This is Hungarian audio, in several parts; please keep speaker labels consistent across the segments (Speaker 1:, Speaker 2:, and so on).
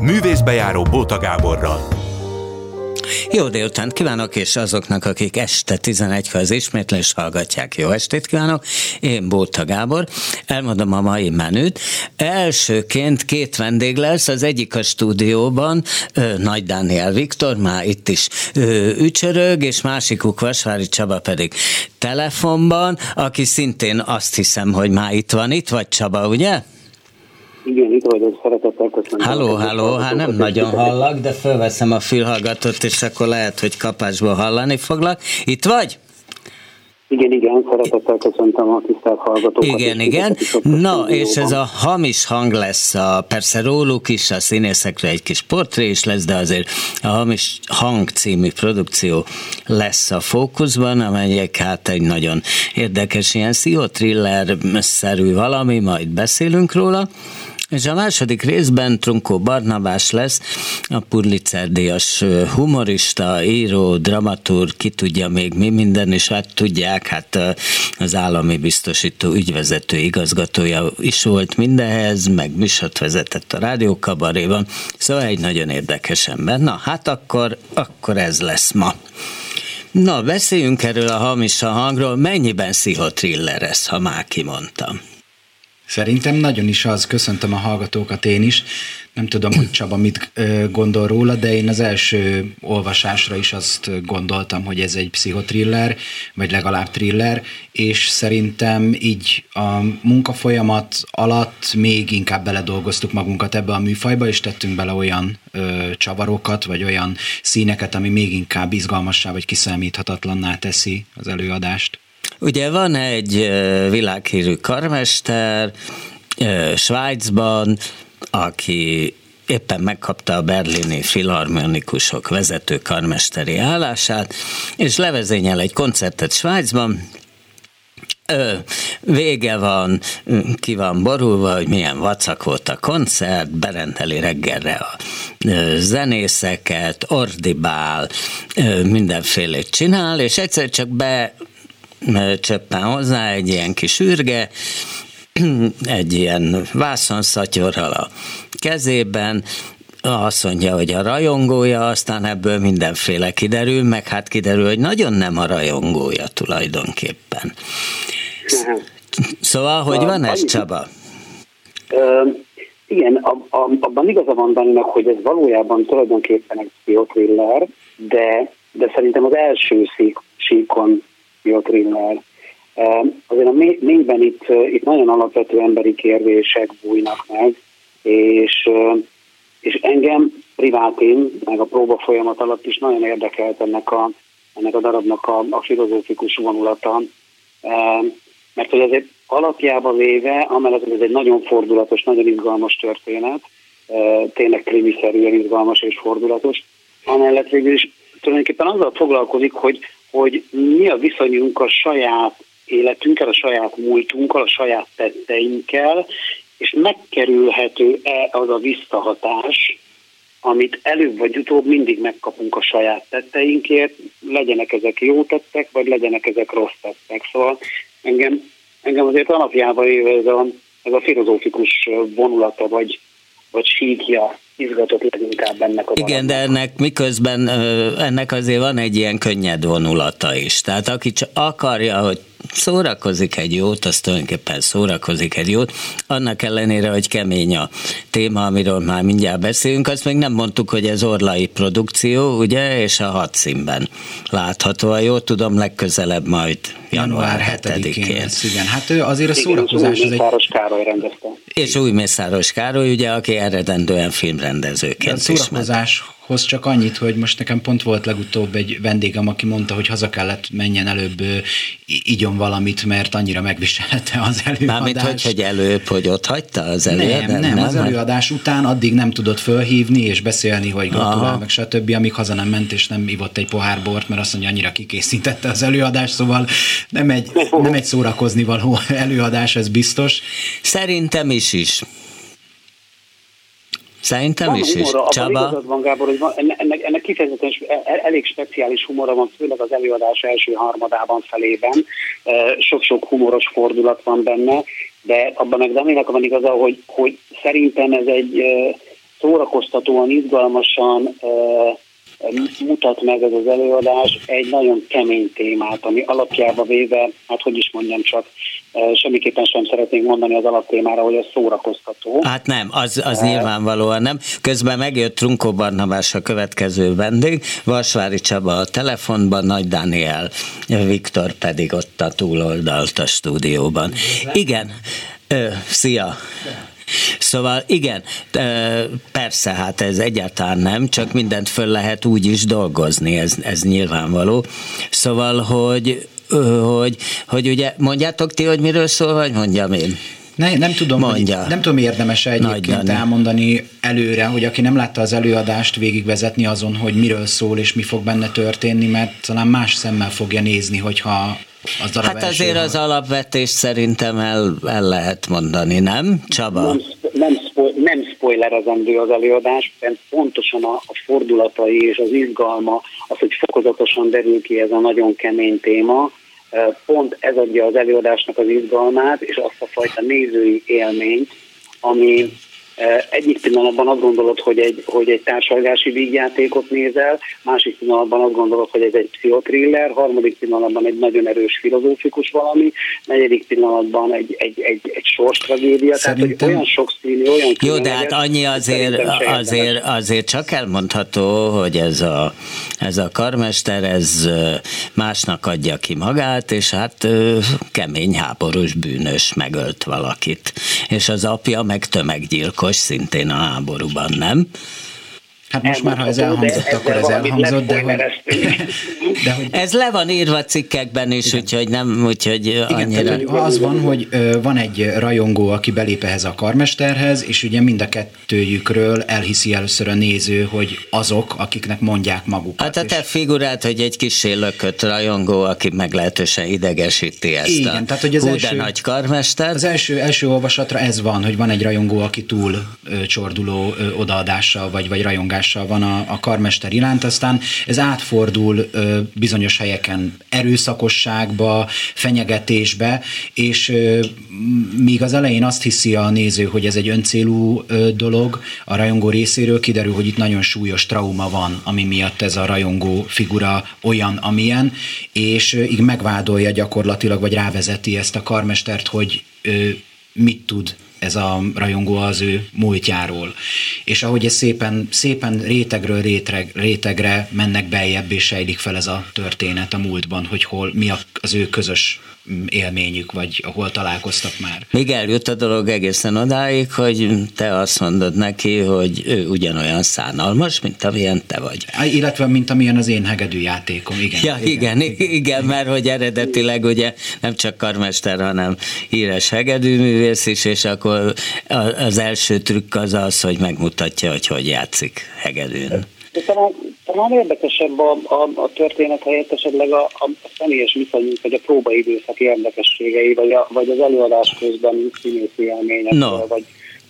Speaker 1: Művészbejáró Bóta Gáborral.
Speaker 2: Jó délután kívánok, és azoknak, akik este 11-kor az ismétlés hallgatják. Jó estét kívánok, én Bóta Gábor, elmondom a mai menüt. Elsőként két vendég lesz, az egyik a stúdióban, Nagy Dániel Viktor, már itt is ücsörög, és másikuk Vasvári Csaba pedig telefonban, aki szintén azt hiszem, hogy már itt van, itt vagy Csaba, ugye?
Speaker 3: Igen, itt vagyok, szeretettel köszönöm.
Speaker 2: Halló, halló, hát nem nagyon hallak, de fölveszem a fülhallgatót, és akkor lehet, hogy kapásból hallani foglak. Itt vagy?
Speaker 3: Igen, igen, szeretettel köszöntöm a tisztelt hallgatókat.
Speaker 2: Igen, igen. Na, és ez a hamis hang lesz, a, persze róluk is, a színészekre egy kis portré is lesz, de azért a hamis hang című produkció lesz a fókuszban, amelyek hát egy nagyon érdekes ilyen sziotriller-szerű valami, majd beszélünk róla. És a második részben Trunkó Barnabás lesz, a Pulitzer díjas humorista, író, dramaturg, ki tudja még mi minden, és hát tudják, hát az állami biztosító ügyvezető igazgatója is volt mindenhez, meg műsort vezetett a rádiókabaréban, szóval egy nagyon érdekes ember. Na, hát akkor, akkor ez lesz ma. Na, beszéljünk erről a hamis a hangról. Mennyiben szihotriller ez, ha már kimondtam?
Speaker 4: Szerintem nagyon is az, köszöntöm a hallgatókat én is. Nem tudom, hogy Csaba mit gondol róla, de én az első olvasásra is azt gondoltam, hogy ez egy pszichotriller, vagy legalább thriller, és szerintem így a munkafolyamat alatt még inkább beledolgoztuk magunkat ebbe a műfajba, és tettünk bele olyan ö, csavarokat, vagy olyan színeket, ami még inkább izgalmassá, vagy kiszámíthatatlanná teszi az előadást.
Speaker 2: Ugye van egy világhírű karmester Svájcban, aki éppen megkapta a berlini filharmonikusok vezető karmesteri állását, és levezényel egy koncertet Svájcban, vége van, ki van borulva, hogy milyen vacak volt a koncert, berendeli reggelre a zenészeket, ordibál, mindenfélét csinál, és egyszer csak be csöppen hozzá egy ilyen kis űrge, egy ilyen vászonszatyorral a kezében, azt mondja, hogy a rajongója, aztán ebből mindenféle kiderül, meg hát kiderül, hogy nagyon nem a rajongója tulajdonképpen. Szóval, hogy van ez, Csaba?
Speaker 3: igen, abban igaza van benne, hogy ez valójában tulajdonképpen egy pszichotriller, de, de szerintem az első síkon biotriller. Azért a mélyben itt, itt nagyon alapvető emberi kérdések bújnak meg, és, és engem privátén, meg a próba folyamat alatt is nagyon érdekelt ennek a, ennek a darabnak a, a filozófikus vonulata, mert hogy azért alapjában véve, amellett, hogy ez egy nagyon fordulatos, nagyon izgalmas történet, tényleg krimiszerűen izgalmas és fordulatos, amellett végül is tulajdonképpen azzal foglalkozik, hogy hogy mi a viszonyunk a saját életünkkel, a saját múltunkkal, a saját tetteinkkel, és megkerülhető-e az a visszahatás, amit előbb vagy utóbb mindig megkapunk a saját tetteinkért, legyenek ezek jó tettek, vagy legyenek ezek rossz tettek. Szóval engem, engem azért alapjában éve ez a, ez a filozófikus vonulata, vagy, vagy síkja izgatott leginkább ennek a
Speaker 2: Igen, de ennek miközben ennek azért van egy ilyen könnyed vonulata is. Tehát aki csak akarja, hogy szórakozik egy jót, az tulajdonképpen szórakozik egy jót, annak ellenére, hogy kemény a téma, amiről már mindjárt beszélünk, azt még nem mondtuk, hogy ez orlai produkció, ugye, és a hat színben látható, a jó tudom, legközelebb majd január 7-én.
Speaker 4: Lesz, igen, hát azért a szórakozás...
Speaker 3: Igen, az egy... Károly rendezte.
Speaker 2: És új Mészáros Károly, ugye, aki eredendően filmrendezőként
Speaker 4: a szórakozás hoz csak annyit, hogy most nekem pont volt legutóbb egy vendégem, aki mondta, hogy haza kellett menjen előbb, igyon valamit, mert annyira megviselte az előadást.
Speaker 2: Mármint, hogy, hogy előbb, hogy ott hagyta az előadást?
Speaker 4: Nem, nem, nem, az előadás után addig nem tudott fölhívni és beszélni, hogy gratulál, meg stb., amíg haza nem ment, és nem ivott egy pohár bort, mert azt mondja, annyira kikészítette az előadást, szóval nem egy, nem egy szórakozni való előadás, ez biztos.
Speaker 2: Szerintem is is. Szerintem van is,
Speaker 3: humora,
Speaker 2: is. Csaba?
Speaker 3: van, Gábor, hogy van, ennek, ennek kifejezetten e- e- elég speciális humora van, főleg az előadás első harmadában felében. Sok-sok humoros fordulat van benne, de abban meg Danielnek van igaza, hogy, hogy szerintem ez egy szórakoztatóan, izgalmasan mutat meg ez az előadás egy nagyon kemény témát, ami alapjába véve, hát hogy is mondjam csak, semmiképpen sem szeretnénk mondani az alaptémára, hogy ez szórakoztató.
Speaker 2: Hát nem, az, az nyilvánvalóan nem. Közben megjött Trunkó Barnabás a következő vendég, Vasvári Csaba a telefonban, Nagy Dániel Viktor pedig ott a túloldalt a stúdióban. Igen, Ö, szia! Szóval igen, persze, hát ez egyáltalán nem, csak mindent föl lehet úgy is dolgozni, ez, ez nyilvánvaló. Szóval, hogy, hogy, hogy ugye mondjátok ti, hogy miről szól, vagy mondjam én?
Speaker 4: Ne, nem tudom, Mondja. Hogy, nem tudom érdemes egyébként elmondani előre, hogy aki nem látta az előadást, végigvezetni azon, hogy miről szól és mi fog benne történni, mert talán más szemmel fogja nézni, hogyha
Speaker 2: az hát azért az alapvetés szerintem el, el lehet mondani, nem, Csaba?
Speaker 3: Nem, nem, spo, nem spoilerezendő az előadás, mert pontosan a, a fordulatai és az izgalma, az, hogy fokozatosan derül ki ez a nagyon kemény téma, pont ez adja az előadásnak az izgalmát, és azt a fajta nézői élményt, ami, egyik pillanatban azt gondolod, hogy egy, hogy egy társalgási vígjátékot nézel, másik pillanatban azt gondolod, hogy ez egy pszichotriller, harmadik pillanatban egy nagyon erős filozófikus valami, negyedik pillanatban egy, egy, egy, egy sors tragédia, Szerintem... tehát hogy olyan sok színű, olyan
Speaker 2: Jó, de hát annyi azért, azért, azért csak elmondható, hogy ez a, ez a karmester, ez másnak adja ki magát, és hát kemény háborús bűnös megölt valakit. És az apja meg tömeggyilkos gyilkos, szintén a háborúban, nem?
Speaker 4: Hát most már, ha ez elhangzott, de akkor ez elhangzott, de hogy,
Speaker 2: de hogy... Ez le van írva cikkekben is, Igen. úgyhogy nem, úgyhogy Igen, annyira...
Speaker 4: Tehát, hogy az van, hogy van egy rajongó, aki belép ehhez a karmesterhez, és ugye mind a kettőjükről elhiszi először a néző, hogy azok, akiknek mondják magukat.
Speaker 2: Hát a te figurát, hogy egy kis lökött rajongó, aki meglehetősen idegesíti ezt Igen, a tehát, hogy az első, nagy karmester.
Speaker 4: Az első, első olvasatra ez van, hogy van egy rajongó, aki túl ö, csorduló ö, odaadással, vagy, vagy rajongás hatással van a, a karmester iránt, aztán ez átfordul ö, bizonyos helyeken erőszakosságba, fenyegetésbe, és ö, míg az elején azt hiszi a néző, hogy ez egy öncélú ö, dolog, a rajongó részéről. Kiderül, hogy itt nagyon súlyos trauma van, ami miatt ez a rajongó figura olyan, amilyen, és ö, így megvádolja gyakorlatilag, vagy rávezeti ezt a karmestert, hogy ö, mit tud ez a rajongó az ő múltjáról. És ahogy ez szépen, szépen rétegről réteg, rétegre mennek beljebb, és sejlik fel ez a történet a múltban, hogy hol, mi az ő közös élményük, vagy hol találkoztak már.
Speaker 2: Még eljött a dolog egészen odáig, hogy te azt mondod neki, hogy ő ugyanolyan szánalmas, mint amilyen te vagy.
Speaker 4: Illetve, mint amilyen az én hegedű játékom, igen.
Speaker 2: Ja, igen, igen, igen mert hogy eredetileg ugye nem csak karmester, hanem híres hegedűművész is, és akkor az első trükk az az, hogy megmutatja, hogy hogy játszik hegedűn.
Speaker 3: De talán, talán érdekesebb a, a, a történet helyett esetleg a, a személyes viszonyunk, vagy a próbaidőszak érdekességei, vagy, a, vagy az előadás közben színészi élmények, no. vagy,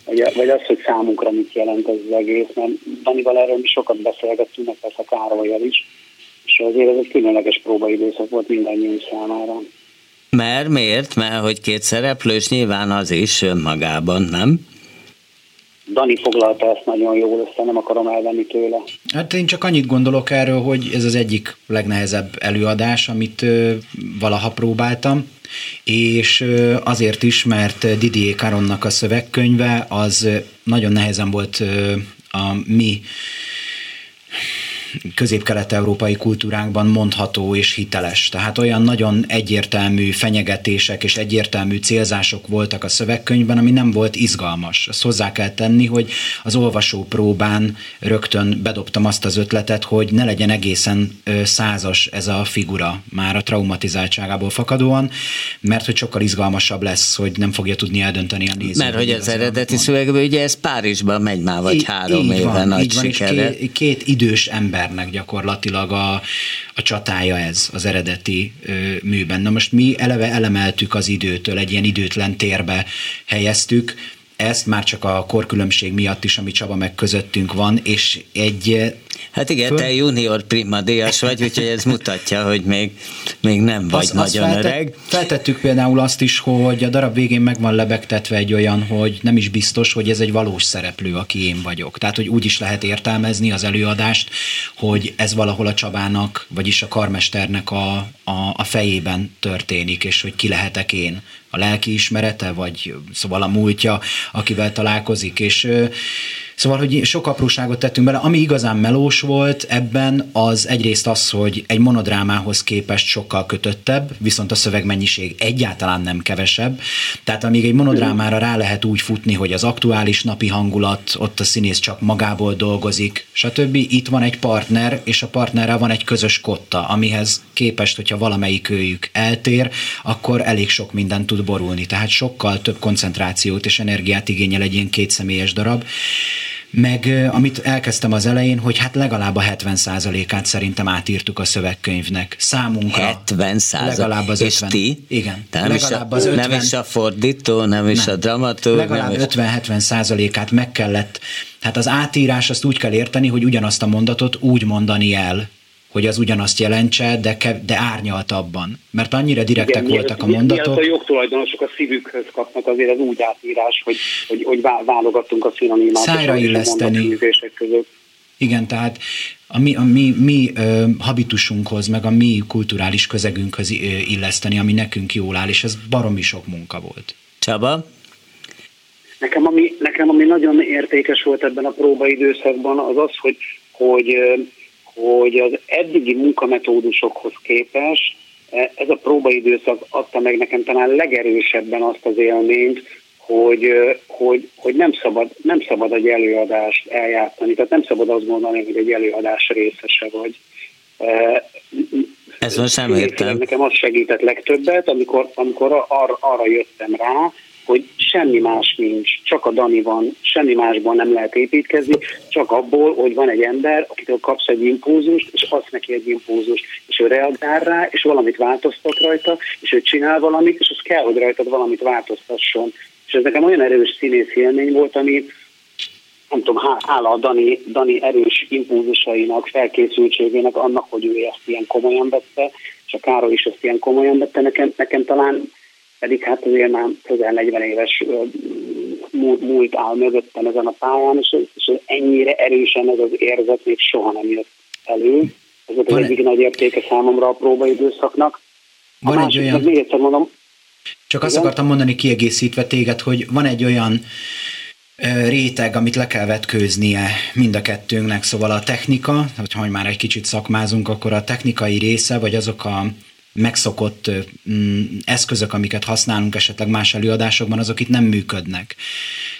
Speaker 3: vagy, vagy az, hogy számunkra mit jelent ez az egész, mert Danival erről mi sokat beszélgettünk, meg persze Károlyjal is, és azért ez egy különleges próbaidőszak volt mindannyiunk számára.
Speaker 2: Mert miért? Mert hogy két szereplős nyilván az is önmagában, nem?
Speaker 3: Dani foglalta ezt nagyon jól össze, nem akarom elvenni tőle.
Speaker 4: Hát én csak annyit gondolok erről, hogy ez az egyik legnehezebb előadás, amit valaha próbáltam, és azért is, mert Didier Caronnak a szövegkönyve az nagyon nehezen volt a mi közép-kelet-európai kultúránkban mondható és hiteles. Tehát olyan nagyon egyértelmű fenyegetések és egyértelmű célzások voltak a szövegkönyvben, ami nem volt izgalmas. Azt hozzá kell tenni, hogy az olvasó próbán rögtön bedobtam azt az ötletet, hogy ne legyen egészen százas ez a figura már a traumatizáltságából fakadóan, mert hogy sokkal izgalmasabb lesz, hogy nem fogja tudni eldönteni a néző.
Speaker 2: Mert hogy az eredeti szövegben ugye ez Párizsban megy már, vagy három így éve nagy így van,
Speaker 4: sikere. Két, két idős ember embernek gyakorlatilag a, a csatája ez az eredeti ö, műben. Na most mi eleve elemeltük az időtől, egy ilyen időtlen térbe helyeztük, ezt már csak a korkülönbség miatt is, ami Csaba meg közöttünk van, és egy
Speaker 2: Hát igen, te junior primadíjas vagy, úgyhogy ez mutatja, hogy még, még nem vagy az, nagyon
Speaker 4: az
Speaker 2: feltett, öreg.
Speaker 4: Feltettük például azt is, hogy a darab végén meg van lebegtetve egy olyan, hogy nem is biztos, hogy ez egy valós szereplő, aki én vagyok. Tehát, hogy úgy is lehet értelmezni az előadást, hogy ez valahol a Csabának, vagyis a karmesternek a, a, a fejében történik, és hogy ki lehetek én a lelki ismerete, vagy szóval a múltja, akivel találkozik, és Szóval, hogy sok apróságot tettünk bele. Ami igazán melós volt ebben, az egyrészt az, hogy egy monodrámához képest sokkal kötöttebb, viszont a szövegmennyiség egyáltalán nem kevesebb. Tehát amíg egy monodrámára rá lehet úgy futni, hogy az aktuális napi hangulat, ott a színész csak magából dolgozik, stb. Itt van egy partner, és a partnerrel van egy közös kotta, amihez képest, hogyha valamelyik őjük eltér, akkor elég sok mindent tud borulni. Tehát sokkal több koncentrációt és energiát igényel egy ilyen kétszemélyes darab meg amit elkezdtem az elején, hogy hát legalább a 70%-át szerintem átírtuk a szövegkönyvnek. Számunkra.
Speaker 2: 70 Legalább az 50. És ti?
Speaker 4: Igen.
Speaker 2: nem, legalább is a, az 50, nem is a fordító, nem is nem. a dramatúr.
Speaker 4: Legalább 50-70 százalékát meg kellett. Hát az átírás azt úgy kell érteni, hogy ugyanazt a mondatot úgy mondani el, hogy az ugyanazt jelentse, de, kev- de árnyaltabban. Mert annyira direktek Igen, voltak mi, a mondatok.
Speaker 3: Mi, a jogtulajdonosok a szívükhöz kapnak azért az úgy átírás, hogy, hogy, hogy válogattunk a szinonimát
Speaker 4: Szájra illeszteni. között. Igen, tehát a mi, a mi, mi ö, habitusunkhoz, meg a mi kulturális közegünkhöz illeszteni, ami nekünk jól áll, és ez baromi sok munka volt.
Speaker 2: Csaba?
Speaker 3: Nekem ami, nekem ami nagyon értékes volt ebben a próbaidőszakban, az az, hogy, hogy hogy az eddigi munkametódusokhoz képest e, ez a próbaidőszak adta meg nekem talán legerősebben azt az élményt, hogy, hogy, hogy nem, szabad, nem szabad egy előadást eljátszani, tehát nem szabad azt mondani, hogy egy előadás részese vagy.
Speaker 2: E, ez most nem értem.
Speaker 3: Nekem az segített legtöbbet, amikor, amikor arra, arra jöttem rá, hogy semmi más nincs, csak a Dani van, semmi másból nem lehet építkezni, csak abból, hogy van egy ember, akitől kapsz egy impulzust, és adsz neki egy impulzust, és ő reagál rá, és valamit változtat rajta, és ő csinál valamit, és az kell, hogy rajtad valamit változtasson. És ez nekem olyan erős színész élmény volt, ami nem tudom, hála a Dani, Dani erős impulzusainak, felkészültségének, annak, hogy ő ezt ilyen komolyan vette, és a Károly is ezt ilyen komolyan vette, nekem, nekem talán pedig hát azért már közel 40 éves múlt áll mögöttem ezen a pályán, és, és ennyire erősen ez az érzet még soha nem jött elő. Ez az egyik nagy értéke számomra a próbaidőszaknak.
Speaker 4: A van másik, egy olyan... Még egyszer mondom. Csak azt igen? akartam mondani kiegészítve téged, hogy van egy olyan réteg, amit le kell vetkőznie mind a kettőnknek, szóval a technika, hogyha már egy kicsit szakmázunk, akkor a technikai része, vagy azok a megszokott mm, eszközök, amiket használunk esetleg más előadásokban, azok itt nem működnek.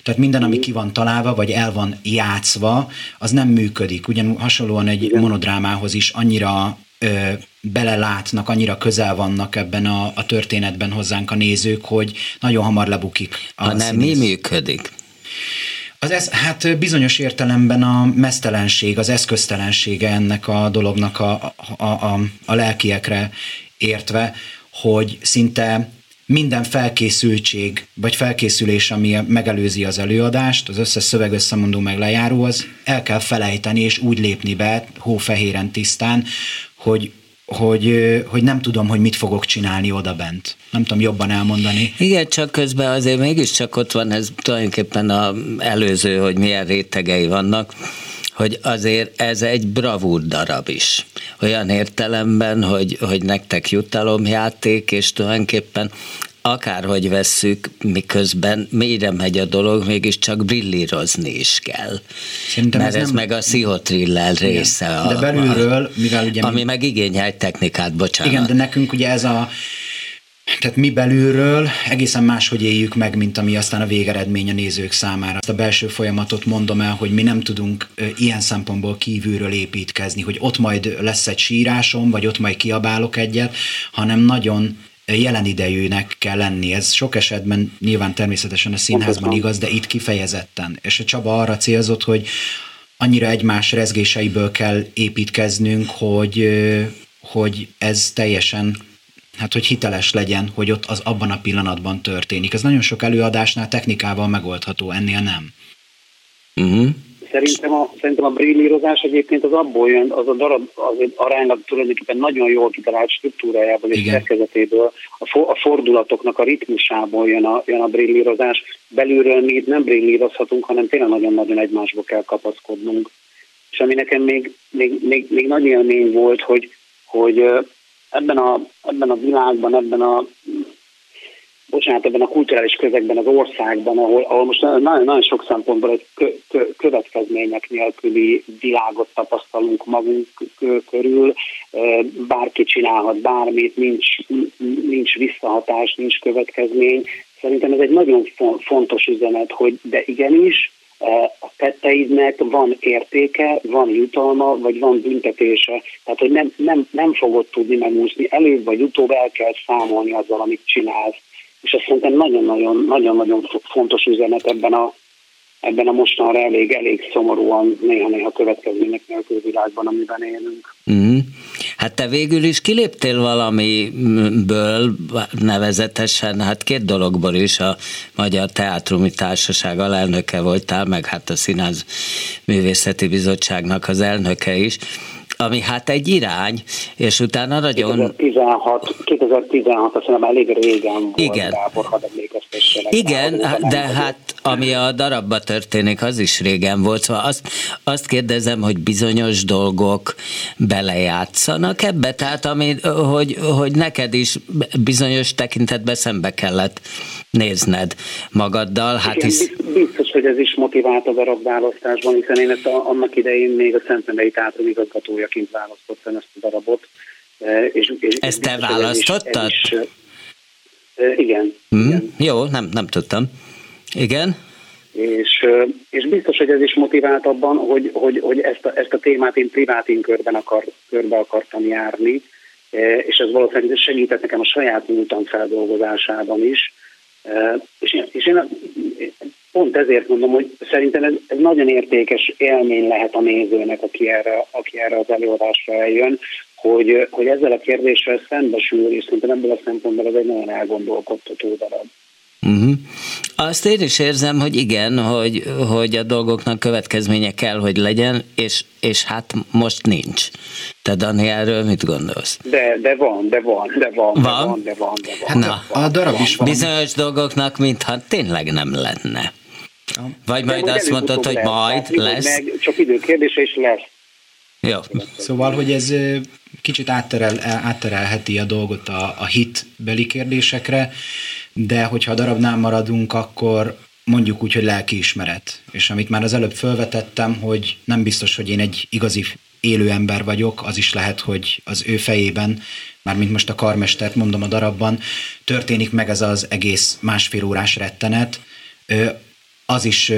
Speaker 4: Tehát minden, ami ki van találva, vagy el van játszva, az nem működik. Ugyan hasonlóan egy Igen. monodrámához is annyira ö, belelátnak, annyira közel vannak ebben a, a történetben hozzánk a nézők, hogy nagyon hamar lebukik.
Speaker 2: A ha nem, mi működik?
Speaker 4: Az ez, hát bizonyos értelemben a mesztelenség, az eszköztelensége ennek a dolognak a, a, a, a lelkiekre értve, hogy szinte minden felkészültség, vagy felkészülés, ami megelőzi az előadást, az összes szöveg összemondó meg lejáró, az el kell felejteni, és úgy lépni be, hófehéren tisztán, hogy hogy, hogy nem tudom, hogy mit fogok csinálni oda bent. Nem tudom jobban elmondani.
Speaker 2: Igen, csak közben azért mégiscsak ott van ez tulajdonképpen a előző, hogy milyen rétegei vannak hogy azért ez egy bravúr darab is. Olyan értelemben, hogy, hogy nektek jutalomjáték, és tulajdonképpen akárhogy vesszük, miközben mélyre megy a dolog, mégiscsak brillírozni is kell. Szerintem Mert ez, ez nem... meg a pszichotriller része. Igen.
Speaker 4: A, de belülről, mivel ugye...
Speaker 2: Ami mi... meg igényel egy technikát, bocsánat.
Speaker 4: Igen, de nekünk ugye ez a tehát mi belülről egészen máshogy éljük meg, mint ami aztán a végeredmény a nézők számára. Azt a belső folyamatot mondom el, hogy mi nem tudunk ilyen szempontból kívülről építkezni, hogy ott majd lesz egy sírásom, vagy ott majd kiabálok egyet, hanem nagyon jelen idejűnek kell lenni. Ez sok esetben nyilván természetesen a színházban igaz, de itt kifejezetten. És a Csaba arra célzott, hogy annyira egymás rezgéseiből kell építkeznünk, hogy, hogy ez teljesen hát hogy hiteles legyen, hogy ott az abban a pillanatban történik. Ez nagyon sok előadásnál technikával megoldható, ennél nem.
Speaker 3: Uh-huh. Szerintem a, szerintem a brillírozás egyébként az abból jön, az a darab az aránylag tulajdonképpen nagyon jól kitalált struktúrájából és szerkezetéből, a, for, a fordulatoknak a ritmusából jön a, jön a brillírozás. Belülről mi itt nem brillírozhatunk, hanem tényleg nagyon-nagyon egymásba kell kapaszkodnunk. És ami nekem még, még, még, még nagy élmény volt, hogy, hogy ebben a, ebben a világban, ebben a bocsánat, ebben a kulturális közegben, az országban, ahol, ahol most nagyon, nagyon sok szempontból egy kö, kö, következmények nélküli világot tapasztalunk magunk körül, bárki csinálhat bármit, nincs, nincs visszahatás, nincs következmény. Szerintem ez egy nagyon fontos üzenet, hogy de igenis, a tetteidnek van értéke, van jutalma, vagy van büntetése. Tehát, hogy nem, nem, nem fogod tudni megúszni, előbb vagy utóbb el kell számolni azzal, amit csinálsz és ez szerintem nagyon-nagyon fontos üzenet ebben a, ebben a mostanra elég, elég szomorúan, néha-néha következmények nélkül világban, amiben élünk.
Speaker 2: Mm. Hát te végül is kiléptél valamiből, nevezetesen, hát két dologból is, a Magyar Teátrumi Társaság alelnöke voltál, meg hát a Színház Művészeti Bizottságnak az elnöke is ami hát egy irány, és utána nagyon...
Speaker 3: 2016, 2016 azt hiszem elég régen volt,
Speaker 2: Igen.
Speaker 3: Gábor, hadd
Speaker 2: Igen, Gábor, de hát ami a darabba történik, az is régen volt, szóval azt, azt kérdezem, hogy bizonyos dolgok belejátszanak ebbe, tehát ami, hogy, hogy neked is bizonyos tekintetben szembe kellett nézned magaddal. Hát
Speaker 3: Igen, hisz... Biztos, hogy ez is motivált a darabválasztásban, hiszen én ezt a, annak idején még a Szentendrei Teátrum igazgatójaként választottam ezt a darabot.
Speaker 2: E, és, és ezt te biztos, választottad? Ez is, ez
Speaker 3: is, igen,
Speaker 2: mm, igen. Jó, nem, nem tudtam. Igen?
Speaker 3: És, és biztos, hogy ez is motivált abban, hogy, hogy, hogy ezt, a, ezt a témát én privátén körben akar, körbe akartam járni, e, és ez valószínűleg segített nekem a saját múltam feldolgozásában is, és én, és én pont ezért mondom, hogy szerintem ez, ez nagyon értékes élmény lehet a nézőnek, aki erre, aki erre az előadásra eljön, hogy, hogy ezzel a kérdéssel szembesül, és szerintem ebből a szempontból ez egy nagyon elgondolkodtató darab.
Speaker 2: Uh-huh. Azt én is érzem, hogy igen, hogy, hogy a dolgoknak következménye kell, hogy legyen, és, és hát most nincs. Te Dani, erről mit gondolsz?
Speaker 3: De, de van, de van, de van,
Speaker 2: van?
Speaker 3: de van, de van.
Speaker 2: De van. Na, a darab is van. Bizonyos dolgoknak, mintha tényleg nem lenne. Vagy majd de azt mondod, hogy lesz. majd lesz. Meg,
Speaker 3: csak idő kérdése is lesz.
Speaker 2: Jó.
Speaker 4: Szóval, hogy ez kicsit átterel, átterelheti a dolgot a, a hitbeli kérdésekre, de hogyha a darabnál maradunk, akkor mondjuk úgy, hogy lelkiismeret. És amit már az előbb felvetettem, hogy nem biztos, hogy én egy igazi élő ember vagyok, az is lehet, hogy az ő fejében, mármint most a karmestert mondom a darabban, történik meg ez az egész másfél órás rettenet, az is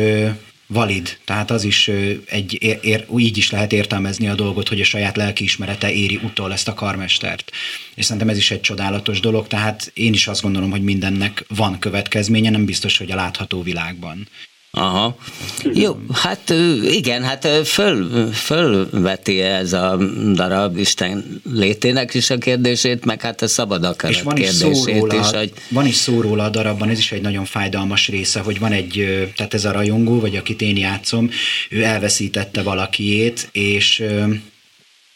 Speaker 4: valid, tehát az is egy, ér, ér, így is lehet értelmezni a dolgot, hogy a saját lelkiismerete éri utol ezt a karmestert. És szerintem ez is egy csodálatos dolog, tehát én is azt gondolom, hogy mindennek van következménye, nem biztos, hogy a látható világban.
Speaker 2: Aha. Jó, hát igen, hát föl, fölveti ez a darab Isten létének is a kérdését, meg hát a szabad akarat És van is kérdését
Speaker 4: róla,
Speaker 2: is. Hogy...
Speaker 4: Van is szó róla a darabban, ez is egy nagyon fájdalmas része, hogy van egy, tehát ez a rajongó, vagy akit én játszom, ő elveszítette valakiét, és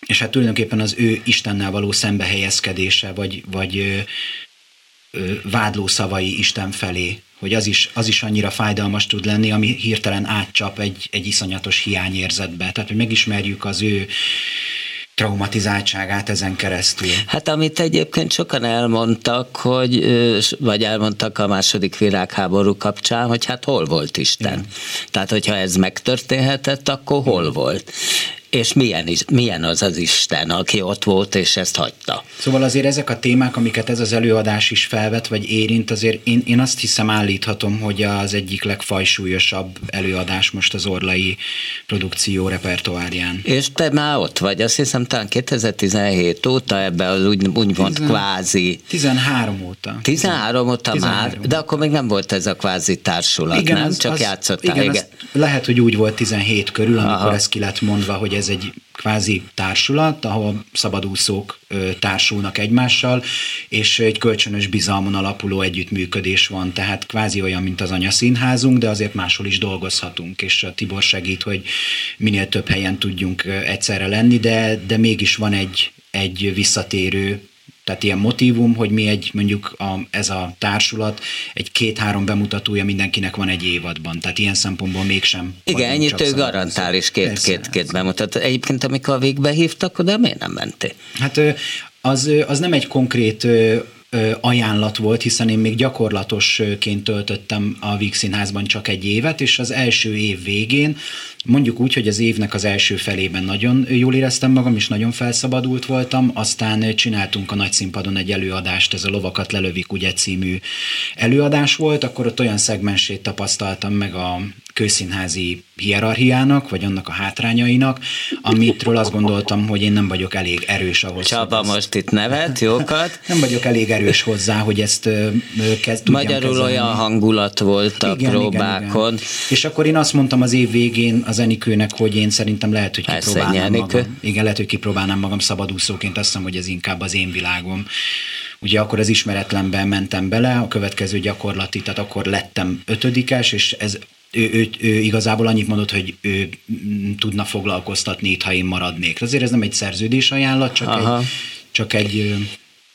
Speaker 4: és hát tulajdonképpen az ő Istennel való szembehelyezkedése, vagy, vagy vádló szavai Isten felé hogy az is, az is annyira fájdalmas tud lenni, ami hirtelen átcsap egy, egy iszonyatos hiányérzetbe. Tehát, hogy megismerjük az ő traumatizáltságát ezen keresztül.
Speaker 2: Hát amit egyébként sokan elmondtak, hogy, vagy elmondtak a második világháború kapcsán, hogy hát hol volt Isten. Igen. Tehát, hogyha ez megtörténhetett, akkor hol volt és milyen, is, milyen az az Isten, aki ott volt, és ezt hagyta.
Speaker 4: Szóval azért ezek a témák, amiket ez az előadás is felvet, vagy érint, azért én, én azt hiszem állíthatom, hogy az egyik legfajsúlyosabb előadás most az Orlai produkció repertoárján.
Speaker 2: És te már ott vagy, azt hiszem talán 2017 óta ebbe az úgy, úgymond Tizen, kvázi...
Speaker 4: 13 óta.
Speaker 2: 13 óta 13 már, óta. de akkor még nem volt ez a kvázi társulat, igen, nem? Az, Csak az, játszottál.
Speaker 4: Igen, igen. lehet, hogy úgy volt 17 körül, amikor Aha. ez ki lett mondva, hogy ez ez egy kvázi társulat, ahol szabadúszók társulnak egymással, és egy kölcsönös bizalmon alapuló együttműködés van, tehát kvázi olyan, mint az anyaszínházunk, de azért máshol is dolgozhatunk, és a Tibor segít, hogy minél több helyen tudjunk egyszerre lenni, de, de mégis van egy, egy visszatérő tehát ilyen motivum, hogy mi egy, mondjuk a, ez a társulat, egy két-három bemutatója mindenkinek van egy évadban. Tehát ilyen szempontból mégsem.
Speaker 2: Igen, ennyit ő garantál is két-két két bemutató. Egyébként, amikor a végbe hívtak oda, miért nem mentél?
Speaker 4: Hát az, az nem egy konkrét ajánlat volt, hiszen én még gyakorlatosként töltöttem a Víg Színházban csak egy évet, és az első év végén, mondjuk úgy, hogy az évnek az első felében nagyon jól éreztem magam, és nagyon felszabadult voltam, aztán csináltunk a nagy színpadon egy előadást, ez a Lovakat lelövik ugye című előadás volt, akkor ott olyan szegmensét tapasztaltam meg a kőszínházi hierarchiának, vagy annak a hátrányainak, amitről azt gondoltam, hogy én nem vagyok elég erős ahhoz.
Speaker 2: Csaba ezt... most itt nevet, jókat.
Speaker 4: nem vagyok elég erős hozzá, hogy ezt kezd,
Speaker 2: Magyarul kezelni. olyan hangulat volt a igen, próbákon. Igen, igen.
Speaker 4: És akkor én azt mondtam az év végén az Enikőnek, hogy én szerintem lehet, hogy kipróbálnám magam. Igen, lehet, hogy kipróbálnám magam szabadúszóként, azt hiszem, hogy ez inkább az én világom. Ugye akkor az ismeretlenben mentem bele, a következő gyakorlati, tehát akkor lettem ötödikes, és ez ő, ő, ő igazából annyit mondott, hogy ő tudna foglalkoztatni ha én maradnék. Azért ez nem egy szerződés ajánlat, csak Aha. egy, csak egy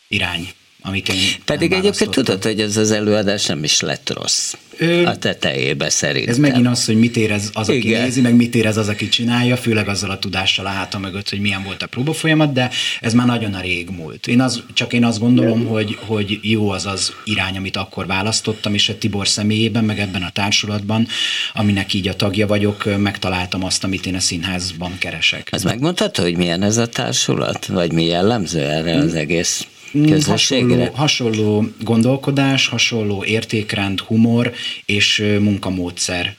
Speaker 4: irány, amit én
Speaker 2: Pedig egyébként tudod, hogy ez az előadás nem is lett rossz. Ö, a tetejébe szerintem.
Speaker 4: Ez megint az, hogy mit érez az, aki Igen. nézi, meg mit érez az, aki csinálja, főleg azzal a tudással a háta mögött, hogy milyen volt a próba folyamat, de ez már nagyon a rég múlt. Én az, csak én azt gondolom, hogy, hogy jó az az irány, amit akkor választottam, és a Tibor személyében, meg ebben a társulatban, aminek így a tagja vagyok, megtaláltam azt, amit én a színházban keresek.
Speaker 2: Ez megmondható, hogy milyen ez a társulat? Vagy mi jellemző erre az egész? Mm,
Speaker 4: hasonló, hasonló gondolkodás, hasonló értékrend, humor és munkamódszer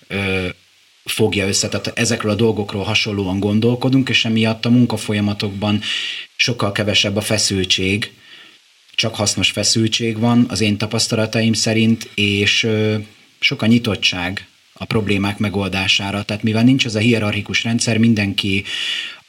Speaker 4: fogja össze. Tehát ezekről a dolgokról hasonlóan gondolkodunk, és emiatt a munkafolyamatokban sokkal kevesebb a feszültség, csak hasznos feszültség van az én tapasztalataim szerint, és sok a nyitottság a problémák megoldására. Tehát mivel nincs az a hierarchikus rendszer, mindenki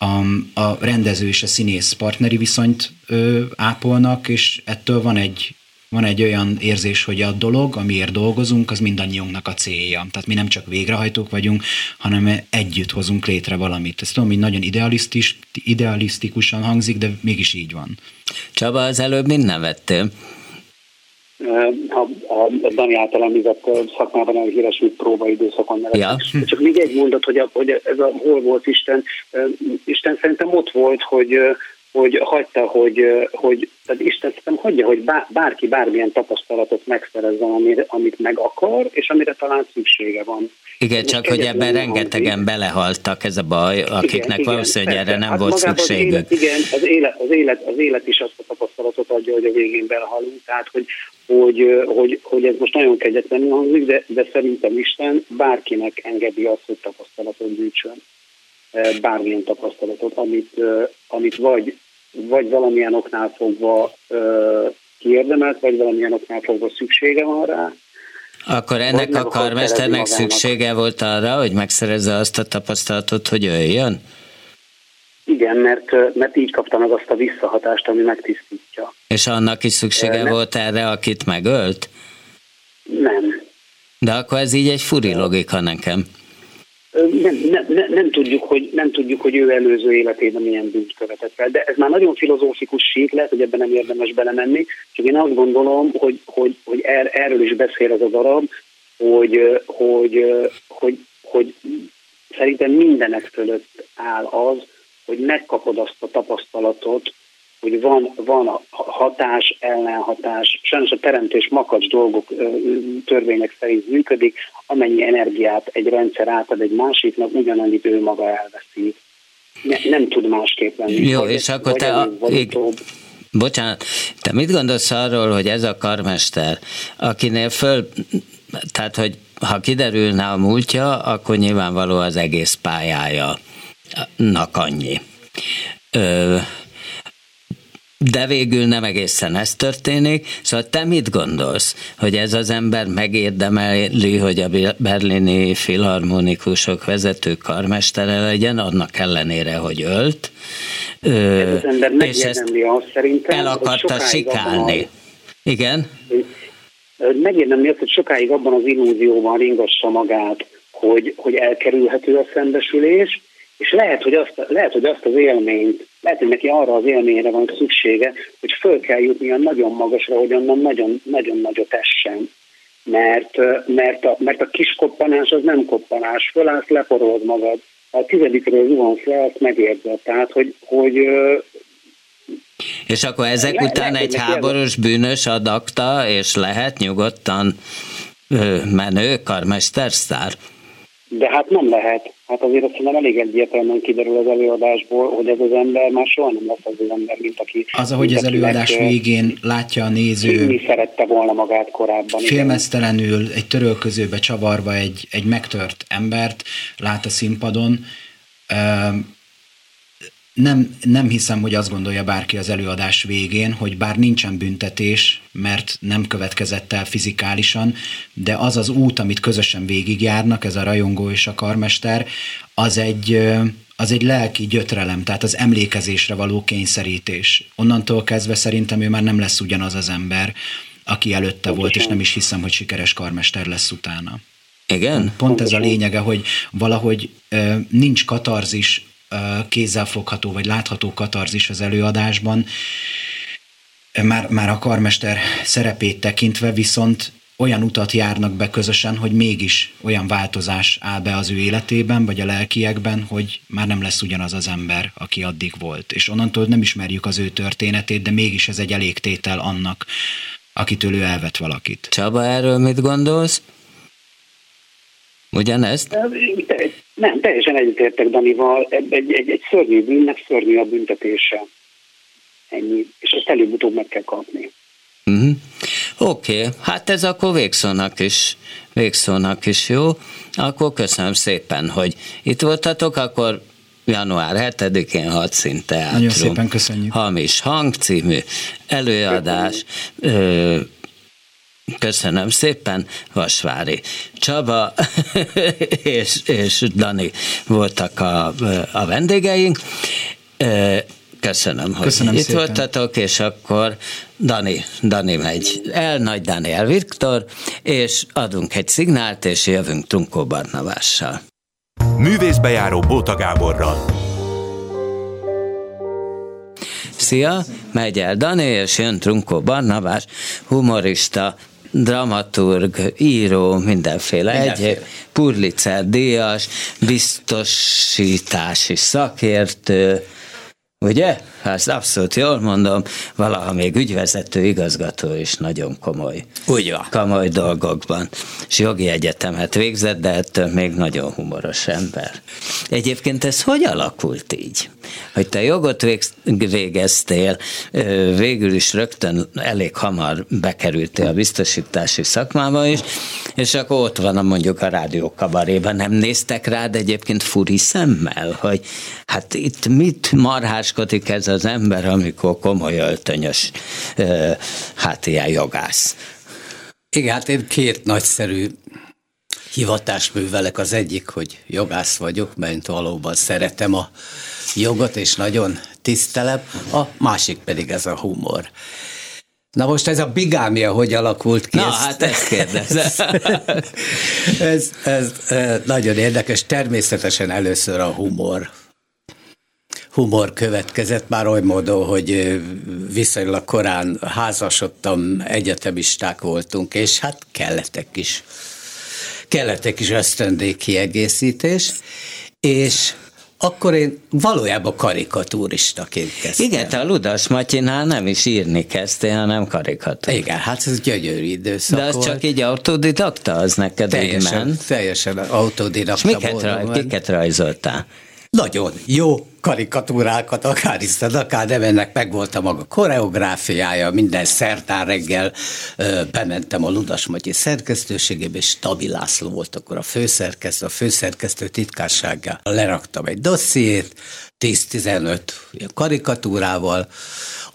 Speaker 4: a, a rendező és a színész partneri viszonyt ö, ápolnak, és ettől van egy van egy olyan érzés, hogy a dolog, amiért dolgozunk, az mindannyiunknak a célja. Tehát mi nem csak végrehajtók vagyunk, hanem együtt hozunk létre valamit. Ezt tudom, hogy nagyon idealisztis, idealisztikusan hangzik, de mégis így van.
Speaker 2: Csaba, az előbb mind nevettél
Speaker 3: a, a, a Dani által említett szakmában a híres, mint próbaidőszakon nevetek. Ja. Csak még egy mondat, hogy, a, hogy ez a hol volt Isten. Isten szerintem ott volt, hogy hogy hagyta, hogy, hogy tehát Isten szerintem hagyja, hogy bárki bármilyen tapasztalatot megszerezzen, amit, amit meg akar, és amire talán szüksége van.
Speaker 2: Igen, csak hogy ebben rengetegen hangzik. belehaltak, ez a baj, akiknek igen, valószínűleg erre nem hát volt szükségük.
Speaker 3: Az élet, igen, az élet, az, élet, az élet is azt a tapasztalatot adja, hogy a végén belehalunk, tehát hogy, hogy, hogy, hogy ez most nagyon kegyetlenül hangzik, de, de szerintem Isten bárkinek engedi azt, hogy tapasztalatot gyűjtsön. Bármilyen tapasztalatot, amit, amit vagy, vagy valamilyen oknál fogva kiérdemelt, vagy valamilyen oknál fogva szüksége van rá,
Speaker 2: akkor ennek a karmesternek szüksége volt arra, hogy megszerezze azt a tapasztalatot, hogy jöjjön?
Speaker 3: Igen, mert, mert így kapta meg azt a visszahatást, ami megtisztítja.
Speaker 2: És annak is szüksége ne, volt erre, akit megölt?
Speaker 3: Nem.
Speaker 2: De akkor ez így egy furi logika nekem.
Speaker 3: Nem, nem, nem, nem, tudjuk, hogy, nem tudjuk, hogy ő előző életében milyen bűnt követett fel, de ez már nagyon filozófikus sík, lehet, hogy ebben nem érdemes belemenni, csak én azt gondolom, hogy, hogy, hogy er, erről is beszél ez a darab, hogy, hogy, hogy, hogy szerintem mindenek fölött áll az, hogy megkapod azt a tapasztalatot, hogy van, van a hatás, ellenhatás, sajnos a teremtés makacs dolgok törvények szerint működik, amennyi energiát egy rendszer átad egy másiknak, ugyanannyit ő maga elveszi. Ne, nem tud másképp lenni.
Speaker 2: Jó, és akkor te... A, Bocsánat, te mit gondolsz arról, hogy ez a karmester, akinél föl, tehát hogy ha kiderülne a múltja, akkor nyilvánvaló az egész pályája nak annyi. Ö, de végül nem egészen ez történik. Szóval te mit gondolsz, hogy ez az ember megérdemeli, hogy a berlini filharmonikusok vezető karmestere legyen, annak ellenére, hogy ölt?
Speaker 3: Ez az ember és ezt azt szerintem,
Speaker 2: el akarta sikálni. Igen?
Speaker 3: Megérdemli azt, hogy sokáig abban az illúzióban ringassa magát, hogy, hogy elkerülhető a szembesülés, és lehet hogy, azt, lehet, hogy azt az élményt, lehet, hogy neki arra az élményre van szüksége, hogy föl kell jutnia nagyon magasra, hogy onnan nagyon, nagyon nagyot essen. Mert, mert, a, mert a kis koppanás az nem koppanás, fölállsz, leporolod magad. A tizedikről zuhansz le, azt megérzed. Tehát, hogy, hogy
Speaker 2: és akkor ezek le, után egy háborús bűnös adakta, és lehet nyugodtan menő karmestersztár?
Speaker 3: De hát nem lehet. Hát azért azt nem elég egyértelműen kiderül az előadásból, hogy ez az ember már soha nem lesz az az ember, mint aki...
Speaker 4: Az, ahogy az előadás végén látja a néző...
Speaker 3: Mi szerette volna magát korábban.
Speaker 4: Filmesztelenül, egy törölközőbe csavarva egy, egy megtört embert lát a színpadon, nem, nem hiszem, hogy azt gondolja bárki az előadás végén, hogy bár nincsen büntetés, mert nem következett el fizikálisan, de az az út, amit közösen végigjárnak, ez a rajongó és a karmester, az egy, az egy lelki gyötrelem, tehát az emlékezésre való kényszerítés. Onnantól kezdve szerintem ő már nem lesz ugyanaz az ember, aki előtte Pontosan. volt, és nem is hiszem, hogy sikeres karmester lesz utána.
Speaker 2: Igen?
Speaker 4: Pont ez a lényege, hogy valahogy nincs katarzis kézzelfogható vagy látható katarzis az előadásban, már, már a karmester szerepét tekintve, viszont olyan utat járnak be közösen, hogy mégis olyan változás áll be az ő életében, vagy a lelkiekben, hogy már nem lesz ugyanaz az ember, aki addig volt. És onnantól nem ismerjük az ő történetét, de mégis ez egy elégtétel annak, akitől ő elvet valakit.
Speaker 2: Csaba, erről mit gondolsz? Ugyanezt?
Speaker 3: Nem, teljesen egyetértek Danival. Egy, egy, egy, szörnyű bűnnek szörnyű a büntetése. Ennyi. És ezt előbb-utóbb meg kell kapni.
Speaker 2: Uh-huh. Oké, okay. hát ez akkor végszónak is, végszónak is jó. Akkor köszönöm szépen, hogy itt voltatok, akkor január 7-én hadszínteátrum.
Speaker 4: Nagyon szépen köszönjük.
Speaker 2: Hamis hang című előadás. Ö, Köszönöm szépen, Vasvári Csaba és, és Dani voltak a, a vendégeink. Köszönöm, hogy Köszönöm itt szépen. voltatok, és akkor Dani, Dani megy el, Nagy Daniel Viktor, és adunk egy szignált, és jövünk Trunkó Barnavással.
Speaker 1: Művészbejáró Bóta Gáborral.
Speaker 2: Szia, megy el Dani, és jön Trunkó Barnabás, humorista, dramaturg, író, mindenféle, mindenféle. egyéb, Purlicer díjas, biztosítási szakértő, Ugye? Hát abszolút jól mondom, valaha még ügyvezető igazgató is nagyon komoly.
Speaker 5: Úgy van.
Speaker 2: Komoly dolgokban. És jogi egyetemet végzett, de ettől még nagyon humoros ember. Egyébként ez hogy alakult így? Hogy te jogot végeztél, végül is rögtön elég hamar bekerültél a biztosítási szakmába is, és akkor ott van a mondjuk a rádiókabarében. Nem néztek rád egyébként furi szemmel, hogy hát itt mit marháskodik ez az ember, amikor komoly öltönyös, hát ilyen jogász.
Speaker 5: Igen, hát én két nagyszerű hivatást művelek. Az egyik, hogy jogász vagyok, mert valóban szeretem a jogot, és nagyon tisztelem. A másik pedig ez a humor. Na most ez a bigámia hogy alakult ki?
Speaker 2: Na, ezt, hát ezt kérdezem.
Speaker 5: ez, ez, ez nagyon érdekes. Természetesen először a humor humor következett, már oly módon, hogy viszonylag korán házasodtam, egyetemisták voltunk, és hát kellettek is, kellettek is ösztöndék kiegészítés, és akkor én valójában karikatúristaként kezdtem.
Speaker 2: Igen, te a Ludas Matyinál nem is írni kezdtél, hanem karikatúr.
Speaker 5: Igen, hát ez gyönyörű időszak
Speaker 2: De az volt. csak így autodidakta, az neked
Speaker 5: teljesen,
Speaker 2: így ment?
Speaker 5: Teljesen autodidakta
Speaker 2: És miket, raj, kiket rajzoltál?
Speaker 5: Nagyon jó karikatúrákat, akár isztad, akár nem, ennek meg volt a maga koreográfiája, minden szerdán reggel ö, bementem a Ludas Matyi szerkesztőségébe, és Tabi László volt akkor a főszerkesztő, a főszerkesztő titkársággal leraktam egy dossziét, 10-15 karikatúrával,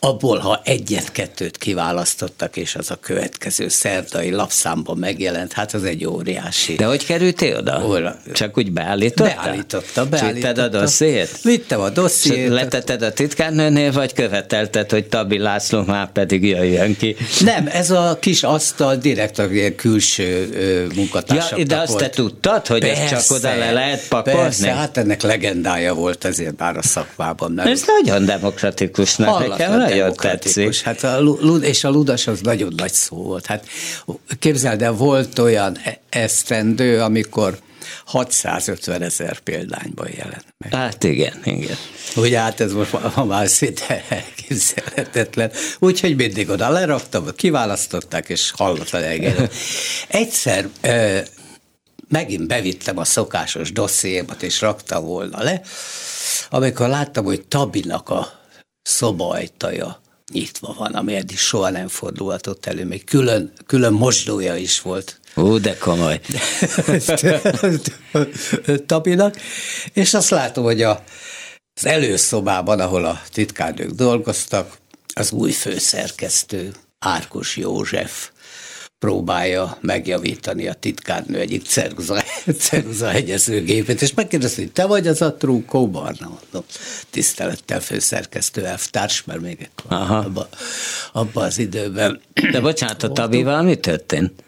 Speaker 5: abból, ha egyet-kettőt kiválasztottak, és az a következő szerdai lapszámban megjelent, hát az egy óriási.
Speaker 2: De hogy kerültél oda? Óra. Csak úgy beállította?
Speaker 5: Beállította, beállította.
Speaker 2: Vitted a dossziét?
Speaker 5: Vittem a dossziét.
Speaker 2: Letetted a titkárnőnél, vagy követelted, hogy Tabi László már pedig jöjjön ki?
Speaker 5: Nem, ez a kis asztal direkt a külső munkatársaknak
Speaker 2: ja, De azt volt. te tudtad, hogy persze, ezt csak oda le lehet pakolni?
Speaker 5: Persze, hát ennek legendája volt ezért már a szakmában.
Speaker 2: Mert ez nagyon demokratikusnak, nekem nagyon tetszik.
Speaker 5: Hát a, és a ludas az nagyon nagy szó volt. Hát képzeld el, volt olyan e- esztendő, amikor 650 ezer példányban jelent meg.
Speaker 2: Hát igen, igen.
Speaker 5: Ugye hát ez most ma már szinte elképzelhetetlen. Úgyhogy mindig oda leraktam, kiválasztották, és hallott a legyen. Egyszer megint bevittem a szokásos dossziémat, és raktam volna le, amikor láttam, hogy Tabinak a szoba ajtaja nyitva van, ami eddig soha nem fordulhatott elő, még külön, külön mosdója is volt.
Speaker 2: Ó, de komoly.
Speaker 5: Tabinak, és azt látom, hogy a, az előszobában, ahol a titkárnők dolgoztak, az új főszerkesztő, Árkos József próbálja megjavítani a titkárnő egyik ceruza, ceruza hegyezőgépét, és megkérdezi, hogy te vagy az a trúkó barna, mondom, tisztelettel főszerkesztő elvtárs, mert még abban abba az időben.
Speaker 2: De bocsánat, a Tabival mi történt?